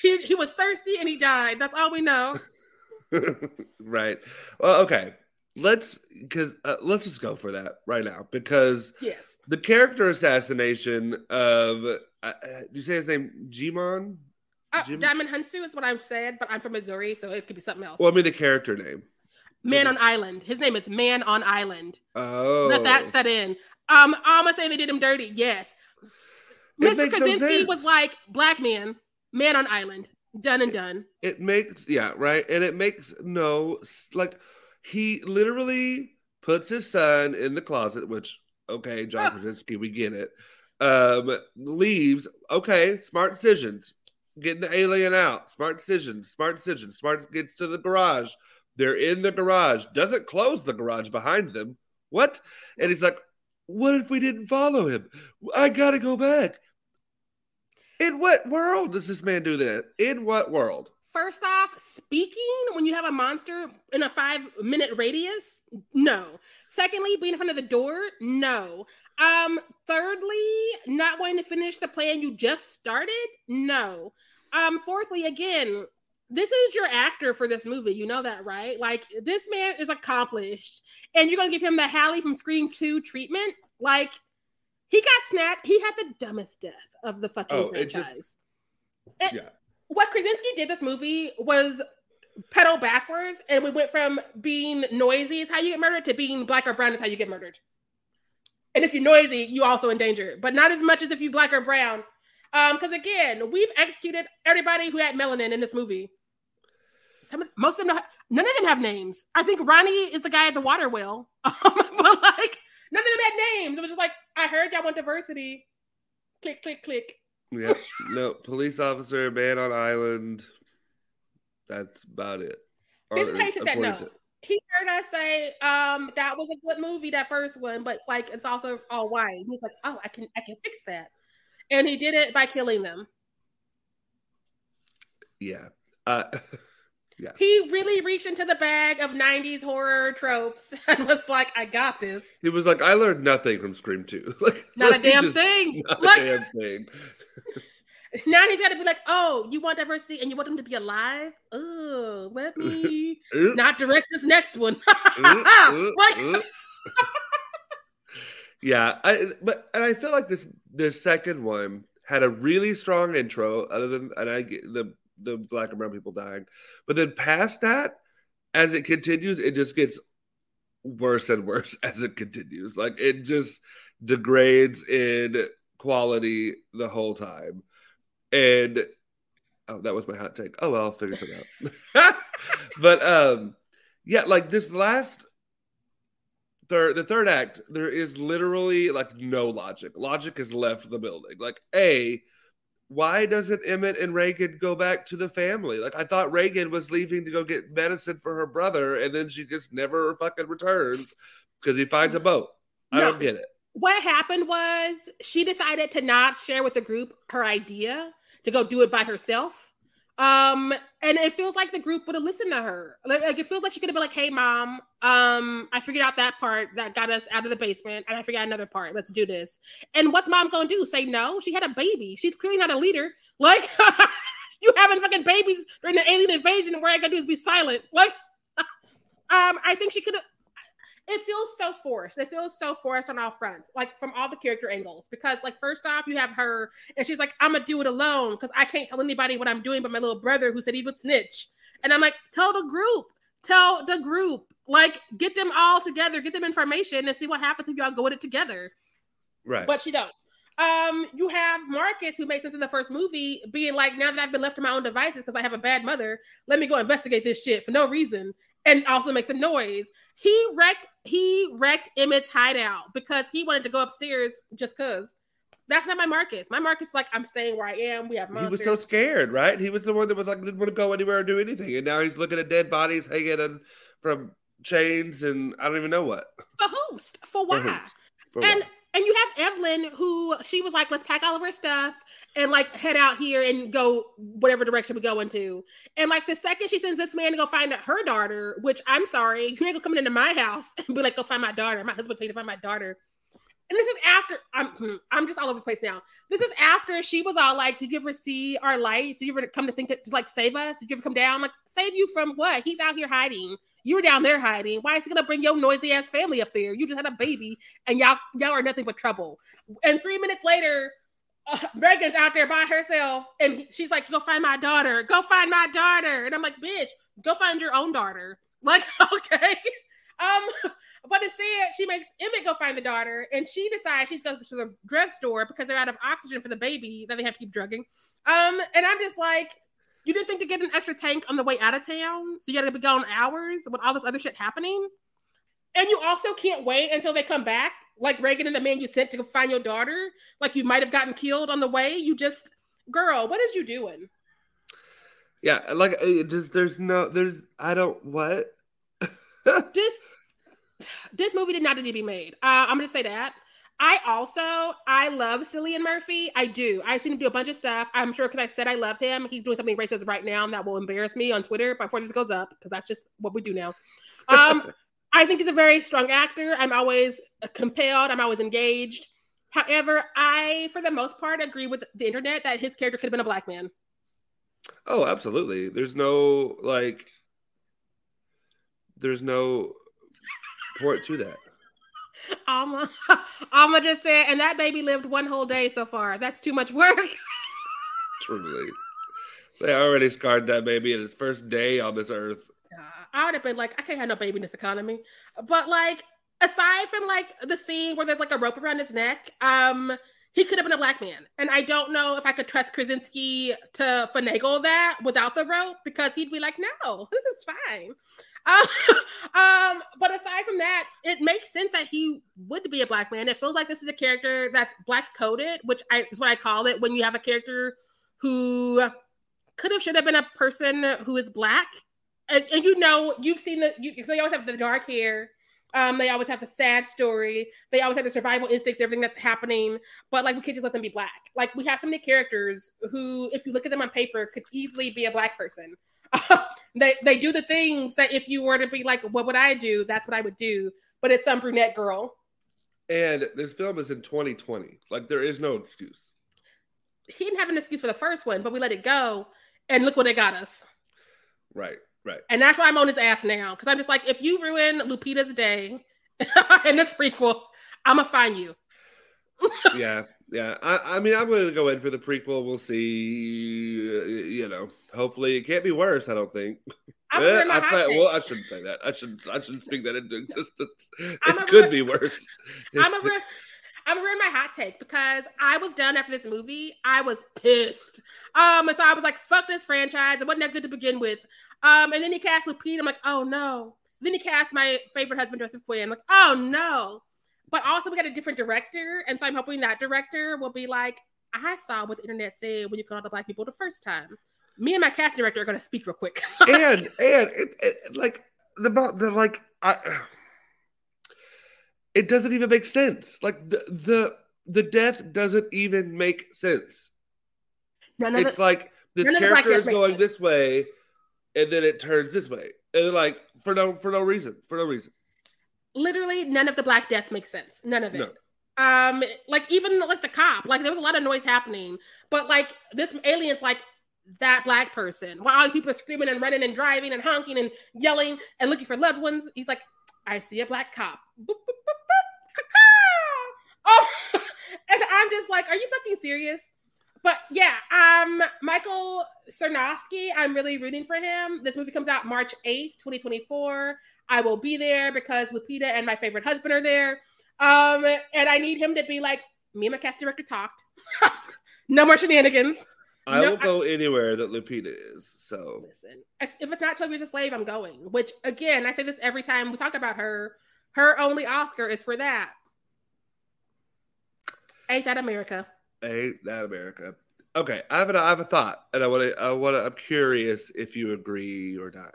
S2: he, he was thirsty and he died. That's all we know.
S1: right. Well, okay. Let's because uh, let's just go for that right now because
S2: Yes.
S1: the character assassination of uh, uh, you say his name Djimon.
S2: Uh,
S1: Jim-
S2: Diamond Hounsou is what I've said, but I'm from Missouri, so it could be something else.
S1: Well, I mean the character name.
S2: Man on Island. His name is Man on Island.
S1: Oh,
S2: Let that set in. Um, I'm gonna say they did him dirty. Yes.
S1: It
S2: Mr. Krasinski was like black man, man on island. Done and done.
S1: It makes yeah, right? And it makes no like he literally puts his son in the closet, which okay, John Krasinski, we get it. Um, leaves, okay, smart decisions. Getting the alien out, smart decisions, smart decisions. Smart gets to the garage. They're in the garage, doesn't close the garage behind them. What? And he's like, What if we didn't follow him? I gotta go back. In what world does this man do that? In what world?
S2: First off, speaking when you have a monster in a five minute radius, no. Secondly, being in front of the door, no. Um, thirdly, not wanting to finish the plan you just started, no. Um, fourthly, again, this is your actor for this movie. You know that, right? Like this man is accomplished, and you're gonna give him the Hallie from Scream 2 treatment. Like he got snapped. He had the dumbest death of the fucking oh, franchise. Just, yeah. What Krasinski did this movie was pedal backwards, and we went from being noisy is how you get murdered to being black or brown is how you get murdered. And if you're noisy, you also in danger, but not as much as if you black or brown. Um, because again, we've executed everybody who had melanin in this movie. Some most of them, none of them have names. I think Ronnie is the guy at the water well, *laughs* but like none of them had names. It was just like I heard y'all want diversity. Click, click, click.
S1: Yeah, no police officer, man on island. That's about it.
S2: This is how that note. He heard us say, um, that was a good movie, that first one, but like it's also all white. He's like, oh, I can I can fix that. And he did it by killing them.
S1: Yeah. Uh *laughs*
S2: Yeah. He really reached into the bag of 90s horror tropes *laughs* and was like, I got this.
S1: He was like, I learned nothing from Scream 2. *laughs* like,
S2: not a *laughs* damn thing.
S1: Not like, a damn thing.
S2: now he's got to be like, oh, you want diversity and you want them to be alive? Oh, let me not direct this next one. like,
S1: yeah, I but and I feel like this this second one had a really strong intro, other than and I get the the black and brown people dying. But then past that, as it continues, it just gets worse and worse *laughs* as it continues. Like it just degrades in quality the whole time. And oh, that was my hot take. Oh well, I'll figure something out. *laughs* but um, yeah, like this last third, the third act, there is literally like no logic. Logic has left the building. Like a why doesn't Emmett and Regan go back to the family? Like I thought Regan was leaving to go get medicine for her brother, and then she just never fucking returns because he finds a boat. I no, don't get it.
S2: What happened was she decided to not share with the group her idea to go do it by herself. Um, and it feels like the group would have listened to her. Like, it feels like she could have been like, "Hey, mom, um, I figured out that part that got us out of the basement, and I figured out another part. Let's do this." And what's mom gonna do? Say no? She had a baby. She's clearly not a leader. Like, *laughs* you having fucking babies during the alien invasion, where I gotta do is be silent. Like, *laughs* um, I think she could have it feels so forced. It feels so forced on all fronts, like from all the character angles. Because, like, first off, you have her, and she's like, "I'm gonna do it alone because I can't tell anybody what I'm doing." But my little brother, who said he would snitch, and I'm like, "Tell the group, tell the group, like, get them all together, get them information, and see what happens if y'all go at it together."
S1: Right.
S2: But she don't. Um, you have Marcus, who made sense in the first movie, being like, now that I've been left to my own devices because I have a bad mother, let me go investigate this shit for no reason, and also makes a noise. He wrecked he wrecked Emmett's hideout because he wanted to go upstairs just cause. That's not my Marcus. My Marcus is like, I'm staying where I am. We have monsters.
S1: He was so scared, right? He was the one that was like, didn't want to go anywhere or do anything, and now he's looking at dead bodies hanging in, from chains and I don't even know what.
S2: For host for why? For and? And you have Evelyn, who she was like, let's pack all of her stuff and like head out here and go whatever direction we go into. And like the second she sends this man to go find her daughter, which I'm sorry, you ain't coming into my house and be like, go find my daughter. My husband tell you to find my daughter. And this is after I'm hmm, I'm just all over the place now. This is after she was all like, Did you ever see our lights? Did you ever come to think to like save us? Did you ever come down? Like, save you from what? He's out here hiding. You were down there hiding. Why is he gonna bring your noisy ass family up there? You just had a baby and y'all y'all are nothing but trouble. And three minutes later, uh, Regan's out there by herself, and she's like, "Go find my daughter. Go find my daughter." And I'm like, "Bitch, go find your own daughter." *laughs* Like, okay. Um, but instead, she makes Emmett go find the daughter, and she decides she's going to the drugstore because they're out of oxygen for the baby that they have to keep drugging. Um, and I'm just like, You didn't think to get an extra tank on the way out of town, so you got to be gone hours with all this other shit happening. And you also can't wait until they come back, like Regan and the man you sent to find your daughter. Like you might have gotten killed on the way. You just, girl, what is you doing?
S1: Yeah, like it just there's no there's I don't what *laughs*
S2: this this movie did not need to be made. Uh, I'm gonna say that. I also I love Cillian Murphy. I do. I've seen him do a bunch of stuff. I'm sure because I said I love him. He's doing something racist right now that will embarrass me on Twitter before this goes up because that's just what we do now. Um, *laughs* I think he's a very strong actor. I'm always compelled. I'm always engaged. However, I, for the most part, agree with the internet that his character could have been a black man.
S1: Oh, absolutely. There's no like. There's no point to that.
S2: Alma, Alma *laughs* just said, and that baby lived one whole day so far. That's too much work. *laughs*
S1: Truly. They already scarred that baby in its first day on this earth.
S2: Uh, I would have been like, I can't have no baby in this economy. But like, aside from like the scene where there's like a rope around his neck, um, he could have been a black man. And I don't know if I could trust Krasinski to finagle that without the rope because he'd be like, no, this is fine. *laughs* um, but aside from that, it makes sense that he would be a black man. It feels like this is a character that's black coded, which I, is what I call it when you have a character who could have should have been a person who is black. And, and you know, you've seen the you, they always have the dark hair. Um, they always have the sad story. They always have the survival instincts, everything that's happening. But like, we can't just let them be black. Like, we have so many characters who, if you look at them on paper, could easily be a black person. *laughs* they they do the things that if you were to be like, what would I do? That's what I would do. But it's some brunette girl.
S1: And this film is in 2020. Like there is no excuse.
S2: He didn't have an excuse for the first one, but we let it go, and look what it got us.
S1: Right, right.
S2: And that's why I'm on his ass now because I'm just like, if you ruin Lupita's day *laughs* in this prequel, I'm gonna find you. *laughs*
S1: yeah, yeah. I, I mean, I'm to go in for the prequel. We'll see. You know, hopefully it can't be worse. I don't think. *laughs*
S2: I'm
S1: Eh,
S2: my
S1: I'd say, well, I shouldn't say that. I should I shouldn't speak that into existence. It could be worse.
S2: I'm a re- I'm ruin my hot take because I was done after this movie. I was pissed. Um, and so I was like, fuck this franchise. It wasn't that good to begin with. Um, and then he cast Lupita. I'm like, oh no. Then he cast my favorite husband, Joseph Quinn. I'm like, oh no. But also we got a different director, and so I'm hoping that director will be like, I saw what the internet said when you called the black people the first time. Me and my cast director are gonna speak real quick. *laughs*
S1: and and it, it, like the the like I, it doesn't even make sense. Like the the the death doesn't even make sense.
S2: None of
S1: It's
S2: it,
S1: like this
S2: the
S1: character is going
S2: sense.
S1: this way, and then it turns this way, and like for no for no reason, for no reason.
S2: literally none of the black death makes sense. None of it.
S1: No.
S2: Um, like even like the cop, like there was a lot of noise happening, but like this alien's like that black person. While all these people are screaming and running and driving and honking and yelling and looking for loved ones, he's like, I see a black cop. Boop, boop, boop. Oh, *laughs* and I'm just like, are you fucking serious? But yeah, um, Michael Sarnoski, I'm really rooting for him. This movie comes out March 8th, 2024. I will be there because Lupita and my favorite husband are there. Um, and I need him to be like, me and my cast director talked. *laughs* no more shenanigans.
S1: I
S2: No,
S1: will go anywhere that Lupita is. So
S2: Listen, if if it's not 12 Years a Slave, I'm going. Which, again, I say this every time we talk about her. Her only Oscar is for that. Ain't that America?
S1: Ain't that America? Okay, I have a, I have a thought, and I want to I want to I'm curious if you agree or not.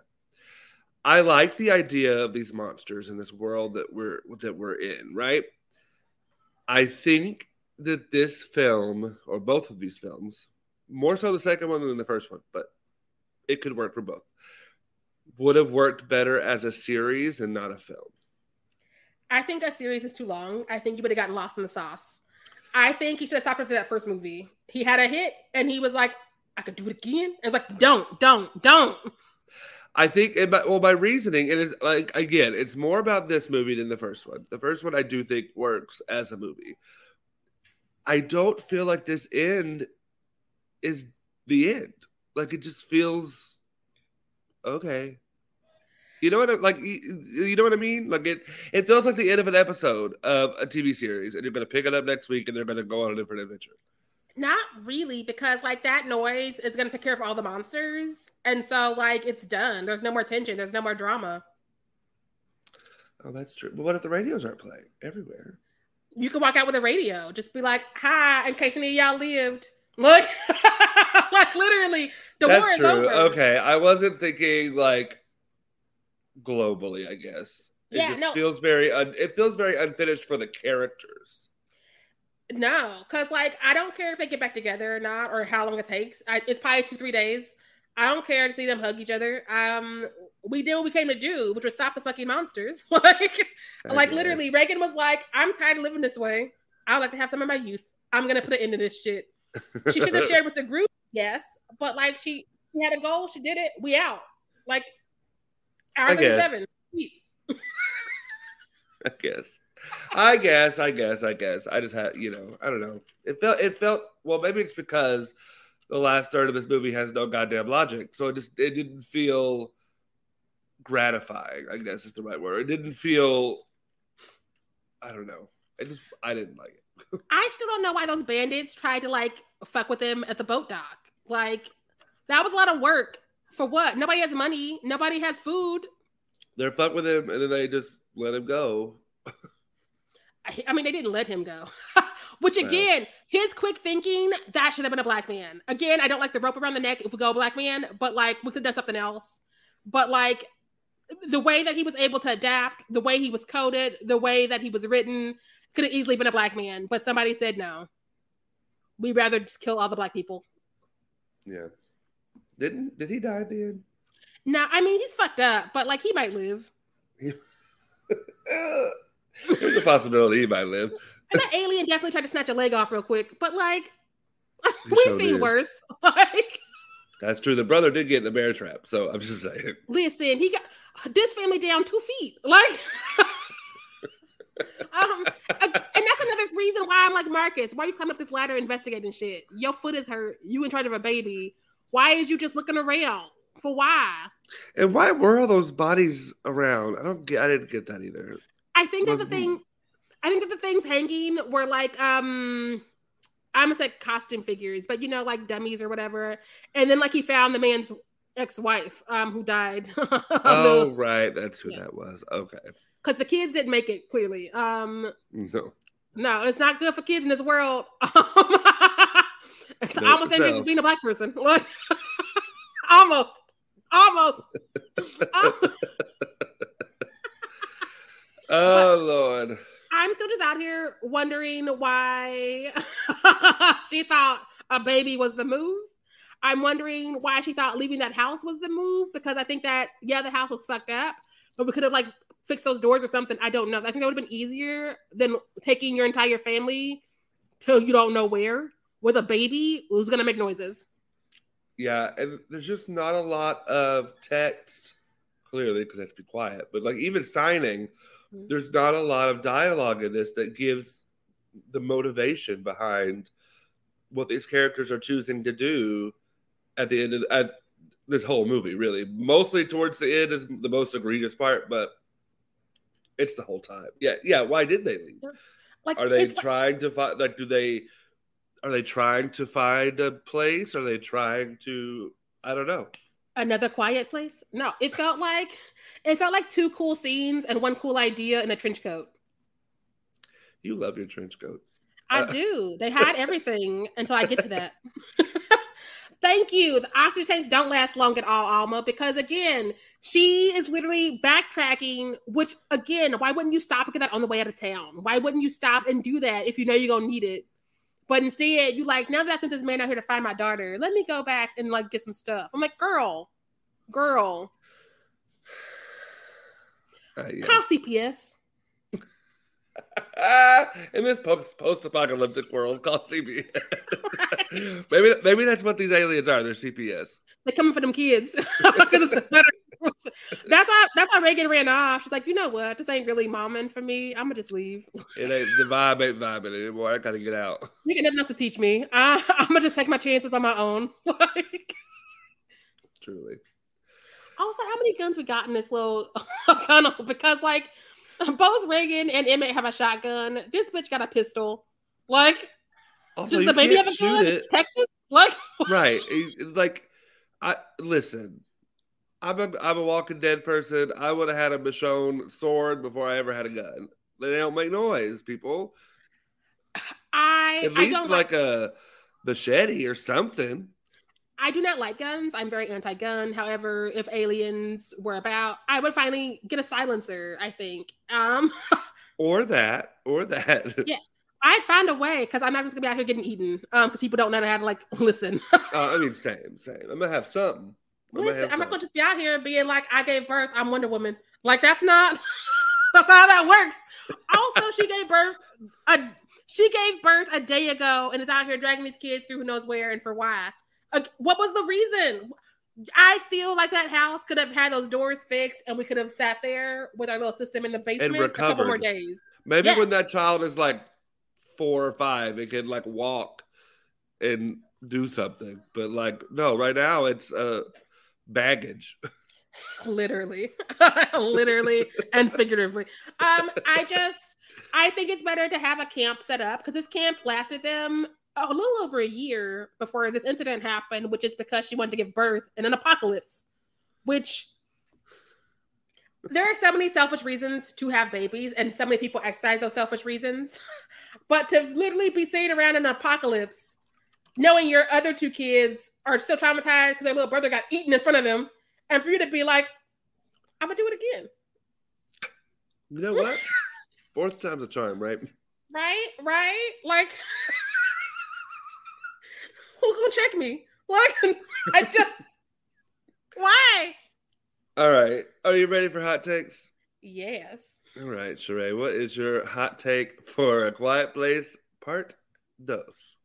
S1: I like the idea of these monsters in this world that we're that we're in, right? I think that this film, or both of these films, more so the second one than the first one, but it could work for both. Would have worked better as a series and not a film.
S2: I think a series is too long. I think you would have gotten lost in the sauce. I think he should have stopped after that first movie. He had a hit and he was like, I could do it again. And like, don't, don't, don't.
S1: I think, it, well, my reasoning, and it is like again, it's more about this movie than the first one. The first one I do think works as a movie. I don't feel like this end is the end. Like it just feels okay. You know what? I, like you know what I mean? Like it, it feels like the end of an episode of a TV series, and you're going to pick it up next week, and they're going to go on a different adventure.
S2: Not really, because like that noise is gonna take care of all the monsters, and so like it's done. There's no more tension. There's no more drama.
S1: Oh, that's true. But what if the radios aren't playing everywhere?
S2: You can walk out with a radio. Just be like, "Hi," in case any of y'all lived. Look, *laughs* like literally, the
S1: that's
S2: war is
S1: true.
S2: over.
S1: Okay, I wasn't thinking like globally. I guess it
S2: Yeah,
S1: just
S2: no.
S1: feels very. Un- it feels very unfinished for the characters.
S2: No, because like I don't care if they get back together or not, or how long it takes. I, it's probably two, three days. I don't care to see them hug each other. Um, we did what we came to do, which was stop the fucking monsters. *laughs* like,
S1: I
S2: like literally. Regan was like, "I'm tired of living this way. I would like to have some of my youth. I'm gonna put an end to this shit." She should have shared *laughs* with the group, yes, but like she, she had a goal. She did it. We out. Like, hour
S1: I guess. *laughs* I guess. I guess. I guess. I guess. I just had, you know, I don't know. It felt. It felt. Well, maybe it's because the last third of this movie has no goddamn logic, so it just it didn't feel gratifying. I guess is the right word. It didn't feel. I don't know. I just I didn't like it. *laughs*
S2: I still don't know why those bandits tried to like fuck with him at the boat dock. Like that was a lot of work for what? Nobody has money. Nobody has food.
S1: They're fuck with him, and then they just let him go.
S2: I, I mean, they didn't let him go. *laughs* Which again, his quick thinking that should have been a black man. Again, I don't like the rope around the neck if we go black man, but like we could have done something else. But like the way that he was able to adapt, the way he was coded, the way that he was written, could have easily been a black man. But somebody said no. We'd rather just kill all the black people.
S1: Yeah. Didn't did he die at the end?
S2: No, I mean he's fucked up, but like he might live. *laughs*
S1: There's a possibility he might live.
S2: And that alien definitely tried to snatch a leg off real quick, but like *laughs* we've
S1: sure
S2: seen
S1: did.
S2: worse. *laughs* Like,
S1: That's true. The brother did get in the bear trap, so I'm just saying.
S2: listen, he got this family down two feet. Like, um, and that's another reason why I'm like Marcus. Why are you climbing up this ladder investigating shit? Your foot is hurt. You in charge of a baby. Why is you just looking around for why?
S1: And why were all those bodies around? I don't get. I didn't get that either.
S2: I think that the thing, I think that the things hanging were like, um, I'm gonna say costume figures, but you know, like dummies or whatever. And then like he found the man's ex-wife, um, who died. *laughs*
S1: Oh, right. That's who
S2: Yeah.
S1: that was. Okay.
S2: because the kids didn't make it clearly. Um,
S1: No.
S2: no, it's not good for kids in this world. *laughs* it's
S1: Note
S2: almost dangerous being a black person. *laughs* Like, almost, almost. *laughs* *laughs* Almost.
S1: Oh Lord.
S2: I'm still just out here wondering why she thought a baby was the move. I'm wondering why she thought leaving that house was the move because I think that yeah, the house was fucked up, but we could have like fixed those doors or something. I don't know. I think that would have been easier than taking your entire family till you don't know where with a baby who's gonna make noises.
S1: Yeah, and there's just not a lot of text, clearly, because I have to be quiet. But like even signing,
S2: Mhm.
S1: there's not a lot of dialogue in this that gives the motivation behind what these characters are choosing to do at the end of at this whole movie. Really, mostly towards the end is the most egregious part, but it's the whole time. Yeah, yeah. Why did they leave?
S2: Like
S1: Are they
S2: it's like-
S1: trying to find? Like, do they? Are they trying to find a place? Are they trying to? I don't know.
S2: another quiet place? No, it felt like it felt like two cool scenes and one cool idea in a trench coat.
S1: You love your trench coats.
S2: I
S1: Uh,
S2: do. They had *laughs* everything until I get to that. *laughs* Thank you. The oxygen tanks don't last long at all, Alma, because again, she is literally backtracking. Which again, why wouldn't you stop and get that on the way out of town? Why wouldn't you stop and do that if you know you're gonna need it? But instead, you like now that I sent this man out here to find my daughter, let me go back and like get some stuff. I'm like, girl, girl, *sighs*
S1: Uh, yeah.
S2: call CPS. *laughs*
S1: In this post post apocalyptic world called CPS. *laughs* maybe maybe that's what these aliens are. They're CPS.
S2: They're coming for them kids. *laughs* 'Cause it's a better- *laughs* that's why that's why Regan ran off. She's like, you know what? This ain't really momming for me. I'm gonna just leave.
S1: It ain't the vibe ain't vibing anymore. I gotta get out.
S2: You got nothing else to teach me. Uh, *laughs* I'm gonna just take my chances on my own. *laughs* like,
S1: Truly.
S2: also, how many guns we got in this little tunnel? Because like both Regan and Emmett have a shotgun. This bitch got a pistol. Like,
S1: Also,
S2: Does the baby have a gun?
S1: it.
S2: It's Texas? Like,
S1: right like i listen i'm a i'm a walking dead person i would have had a michonne sword before i ever had a gun they don't make noise people
S2: I
S1: at
S2: I
S1: least
S2: don't
S1: like a machete or something
S2: I do not like guns. I'm very anti-gun. However, if aliens were about, I would finally get a silencer. I think. Um, *laughs*
S1: or that or that *laughs*
S2: Yeah. I'd find a way because I'm not just gonna be out here getting eaten. Um, because people don't know how to like *laughs* listen.
S1: Uh, i mean same same i'm gonna have something
S2: listen, I'm not gonna just be out here being like, I gave birth. I'm Wonder Woman. Like that's not. *laughs* that's how that works. Also, she gave birth. A she gave birth a day ago and is out here dragging these kids through who knows where and for why. Uh, what was the reason? I feel like that house could have had those doors fixed and we could have sat there with our little system in the basement a couple more days.
S1: maybe
S2: Yes.
S1: when that child is like four or five it can like walk and do something but like no right now it's uh baggage.
S2: Literally. *laughs* Literally and figuratively. Um i just i think it's better to have a camp set up because this camp lasted them a little over a year before this incident happened which is because she wanted to give birth in an apocalypse which there are so many selfish reasons to have babies and so many people exercise those selfish reasons. *laughs* But to literally be sitting around in an apocalypse knowing your other two kids are still traumatized because their little brother got eaten in front of them and for you to be like, I'm gonna do it again,
S1: you know what *laughs* fourth time's a charm right
S2: right? Right? Like, *laughs* who's gonna check me? Like, I just *laughs* why?
S1: all right are you ready for hot takes
S2: Yes.
S1: All right, Sharai, what is your hot take for A Quiet Place Part Dos?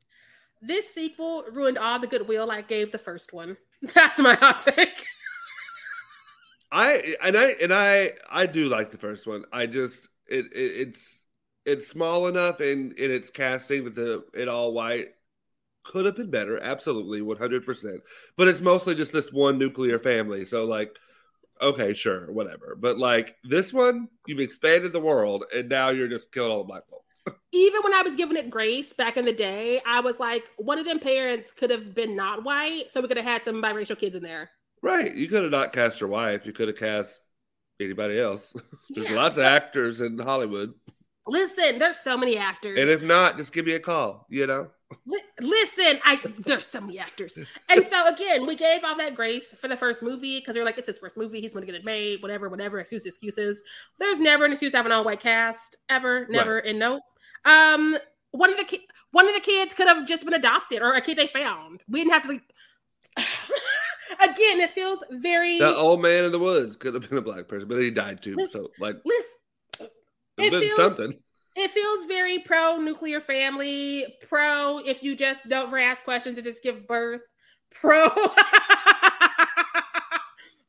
S2: This sequel ruined all the goodwill I gave the first one. *laughs* That's my hot take. *laughs*
S1: I and I and I I do like the first one. I just it, it it's it's small enough in in its casting that the it all white could have been better, absolutely, one hundred percent. But it's mostly just this one nuclear family, so like, okay, sure, whatever. But like this one, you've expanded the world, and now you're just killing all the black folks.
S2: Even when I was giving it grace back in the day, I was like, one of them parents could have been not white, so we could have had some biracial kids in there.
S1: Right. You could have not cast your wife. You could have cast anybody else. *laughs* There's
S2: Yeah.
S1: lots of actors in Hollywood.
S2: Listen, there's so many actors.
S1: And if not, just give me a call, you know?
S2: Li- Listen, I there's so many actors, and so again, we gave all that grace for the first movie because we are like, it's his first movie, he's going to get it made, whatever, whatever. Excuse excuses. There's never an excuse to have an all white cast ever, never, and no. Um, one of the ki- one of the kids could have just been adopted or a kid they found. We didn't have to. Like... *laughs* again, it feels very.
S1: The old man in the woods could have been a black person, but he died too.
S2: Listen-
S1: So, like,
S2: Listen, it feels-
S1: something.
S2: it feels very pro nuclear family, pro if you just don't ever ask questions and just give birth, pro. *laughs*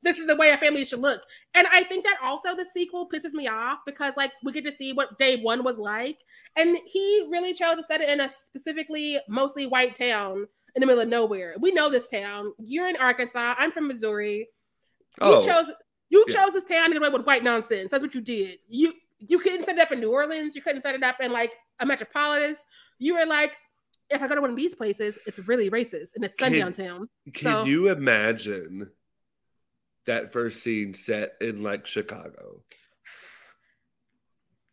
S2: this is the way a family should look. And I think that also the sequel pisses me off because like we get to see what day one was like. And he really chose to set it in a specifically mostly white town in the middle of nowhere. We know this town. You're in Arkansas. I'm from Missouri.
S1: Oh.
S2: You chose you
S1: yeah.
S2: chose this town to get away with white nonsense. That's what you did. You you couldn't set it up in New Orleans. You couldn't set it up in like a metropolis. You were like, if I go to one of these places, it's really racist and it's sundown town.
S1: can
S2: so-
S1: you imagine that first scene set in like Chicago?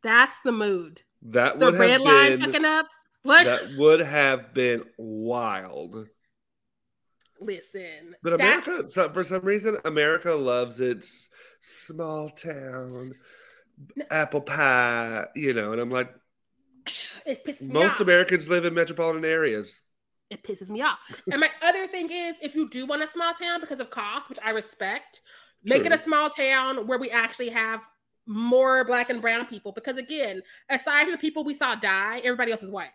S2: That's the mood.
S1: That
S2: The
S1: would
S2: red
S1: have
S2: line
S1: been
S2: fucking up. Like,
S1: that would have been wild.
S2: listen,
S1: But America, so for some reason, America loves its small town apple pie, you know. And I'm like,
S2: it pisses me
S1: most. Americans live in metropolitan areas.
S2: It pisses me off. and my other thing is, if you do want a small town because of cost, which I respect, make it a small town where we actually have more black and brown people. Because again, aside from the people we saw die, everybody else is white.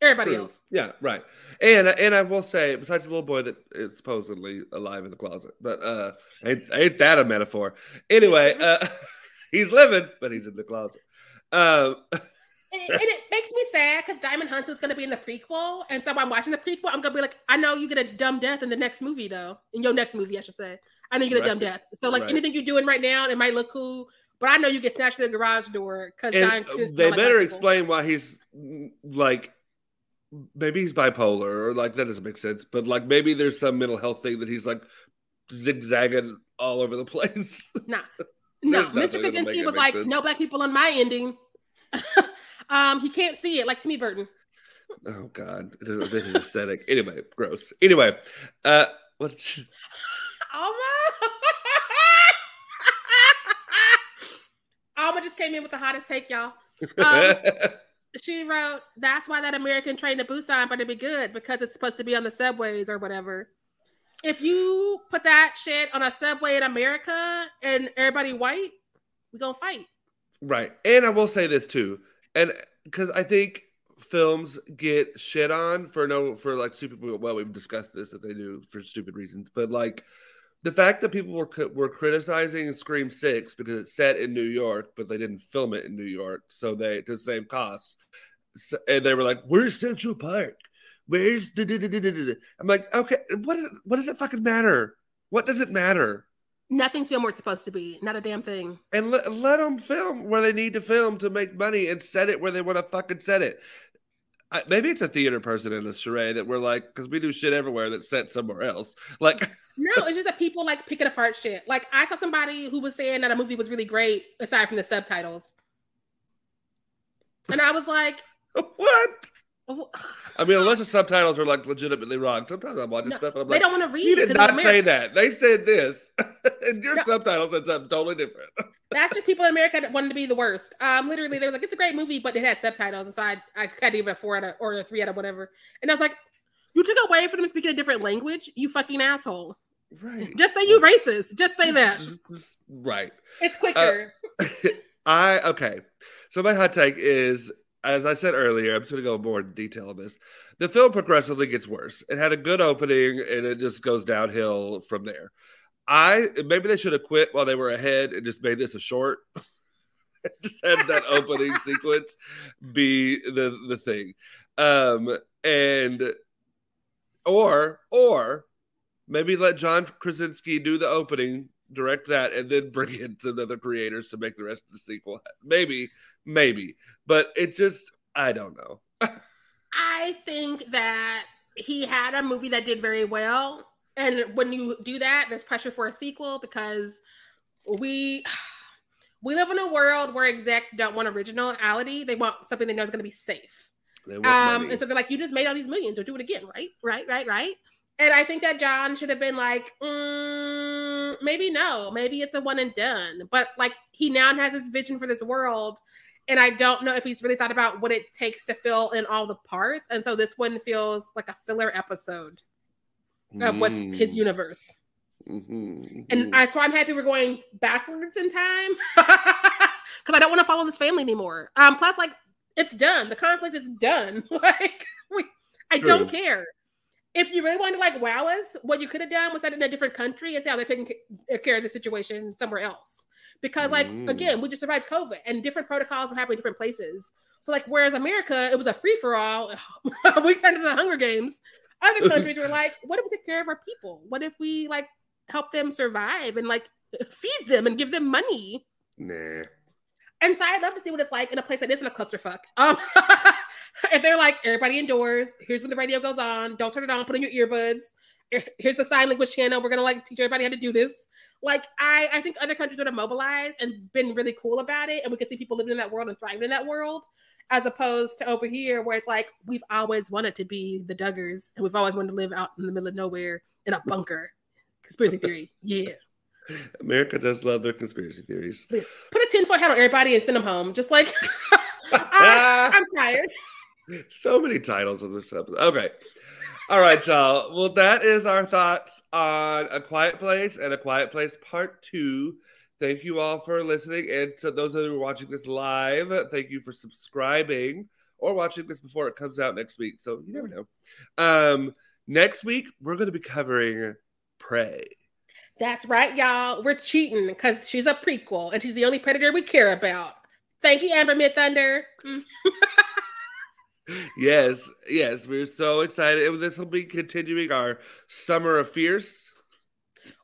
S2: Everybody
S1: True.
S2: else.
S1: Yeah, right. And and I will say, besides the little boy that is supposedly alive in the closet, but uh, ain't, ain't that a metaphor? Anyway, uh, *laughs* he's living, but he's in the closet. Um, *laughs*
S2: And, and it makes me sad because Diamond Hunter is going to be in the prequel. And so I'm watching the prequel, I'm going to be like, I know you get a dumb death in the next movie, though. In your next movie, I should say. I know you get a dumb death. So, like,
S1: Right.
S2: anything you're doing right now, it might look cool, but I know you get snatched through the garage door because
S1: they better explain why he's like maybe he's bipolar or like that doesn't make sense, but like maybe there's some mental health thing that he's like zigzagging all over the place.
S2: Nah. *laughs* No, Mr.
S1: Krasinski
S2: was like, no black people in my ending. *laughs* um, he can't see it, like Timmy Burton.
S1: oh god, it is, it is aesthetic. anyway, gross. Anyway, uh, what?
S2: Alma. Alma just came in with the hottest take, y'all. Um, *laughs* she wrote, "That's why that American train to Busan better be good because it's supposed to be on the subways or whatever." If you put that shit on a subway in America and everybody white, we gonna fight.
S1: Right. And I will say this too. And because I think films get shit on for no for like stupid well, we've discussed this that they do for stupid reasons, but like the fact that people were were criticizing Scream Six because it's set in New York, but they didn't film it in New York, so they to the same cost, So- and they were like, "Where's Central Park? Where's the?" da- da- da- da- da?" I'm like, okay, what is, what does it fucking matter? What does it matter?
S2: Nothing's film where it's supposed to be. Not a damn thing.
S1: and let, let them film where they need to film to make money and set it where they want to fucking set it. I, maybe it's a theater person in a charade that we're like, because we do shit everywhere that's set somewhere else. Like, *laughs*
S2: No, it's just that people like picking apart shit. Like I saw somebody who was saying that a movie was really great aside from the subtitles. And I was like, *laughs*
S1: what? I mean, unless the subtitles are like legitimately wrong. Sometimes I'm watching
S2: No,
S1: stuff and I'm
S2: they
S1: like,
S2: don't want to read.
S1: you did not say that. They said this, *laughs* and your
S2: No.
S1: subtitles said something totally different. *laughs*
S2: That's just people in America that wanted to be the worst. Um, literally, they were like, "It's a great movie," but it had subtitles, and so I I give it a four out of or a three out of whatever. And I was like, "You took away from them speaking a different language, you fucking asshole."
S1: Right.
S2: Just say you racist. Just say that. *laughs*
S1: right.
S2: It's quicker.
S1: I okay. So my hot take is, as I said earlier, I'm just gonna go more in detail on this. The film progressively gets worse. It had a good opening and it just goes downhill from there. I maybe they should have quit while they were ahead and just made this a short. *laughs* just had that opening *laughs* sequence be the the thing. Um and or or maybe let John Krasinski do the opening, direct that, and then *laughs* bring in some other creators to make the rest of the sequel. Maybe, maybe, but it just I don't know.
S2: I think that he had a movie that did very well. And when you do that, there's pressure for a sequel because we *sighs* we live in a world where execs don't want originality. They want something they know is going to be safe. Um,
S1: money.
S2: and so they're like, you just made all these millions, so do it again, right? Right, right, right. And I think that John should have been like, mm, maybe no, maybe it's a one and done. But like, he now has his vision for this world, and I don't know if he's really thought about what it takes to fill in all the parts. And so this one feels like a filler episode of what's his
S1: Mm,
S2: universe.
S1: mhm,
S2: And. I, so I'm happy we're going backwards in time *laughs* because I don't want to follow this family anymore. Um, plus, like it's done. The conflict is done. *laughs* like we, I don't care. If you really wanted to like wow us, what you could have done was set it in a different country and see how they're taking care of the situation somewhere else. Because like
S1: Mm.
S2: again, we just survived COVID and different protocols were happening in different places. So like whereas America, it was a free for all. *laughs* we turned into the Hunger Games. Other *laughs* countries were like, what if we take care of our people? What if we like help them survive and like *laughs* feed them and give them money?
S1: nah.
S2: And so I'd love to see what it's like in a place that isn't a clusterfuck. Um, *laughs* if they're like everybody indoors, here's when the radio goes on. Don't turn it on. Put in your earbuds. Here's the sign language channel. We're gonna like teach everybody how to do this. Like I, I think other countries would have mobilized and been really cool about it, and we could see people living in that world and thriving in that world, as opposed to over here where it's like we've always wanted to be the Duggars and we've always wanted to live out in the middle of nowhere in a bunker. Conspiracy theory, yeah.
S1: America does love their conspiracy theories.
S2: Please put a tinfoil hat on everybody and send them home. Just like *laughs* I, I'm tired.
S1: So many titles of this episode. Okay. All right, y'all. Well, that is our thoughts on A Quiet Place and A Quiet Place Part 2. Thank you all for listening. And to those of you who are watching this live, thank you for subscribing or watching this before it comes out next week. So you never know. Um, next week, we're going to be covering Prey.
S2: That's right, y'all. We're cheating because she's a prequel and she's the only predator we care about. Thank you, Amber Midthunder. *laughs*
S1: yes, yes, we're so excited. This will be continuing our summer of fierce.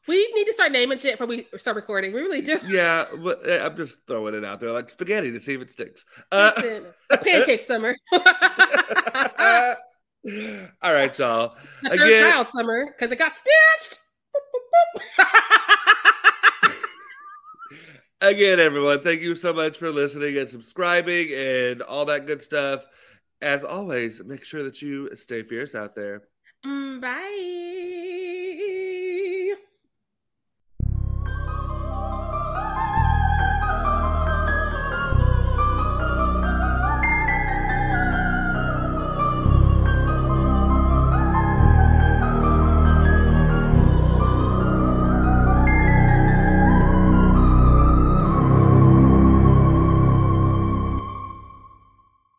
S2: We need to start naming shit before we start recording. We really do.
S1: Yeah, but eh, I'm just throwing it out there like spaghetti to see if it sticks. Uh,
S2: pancake summer. *laughs*
S1: All right, y'all.
S2: Again, third child summer because it got snatched. *laughs*
S1: Again, everyone, thank you so much for listening and subscribing and all that good stuff as always, make sure that you stay fierce out there.
S2: Mm, bye.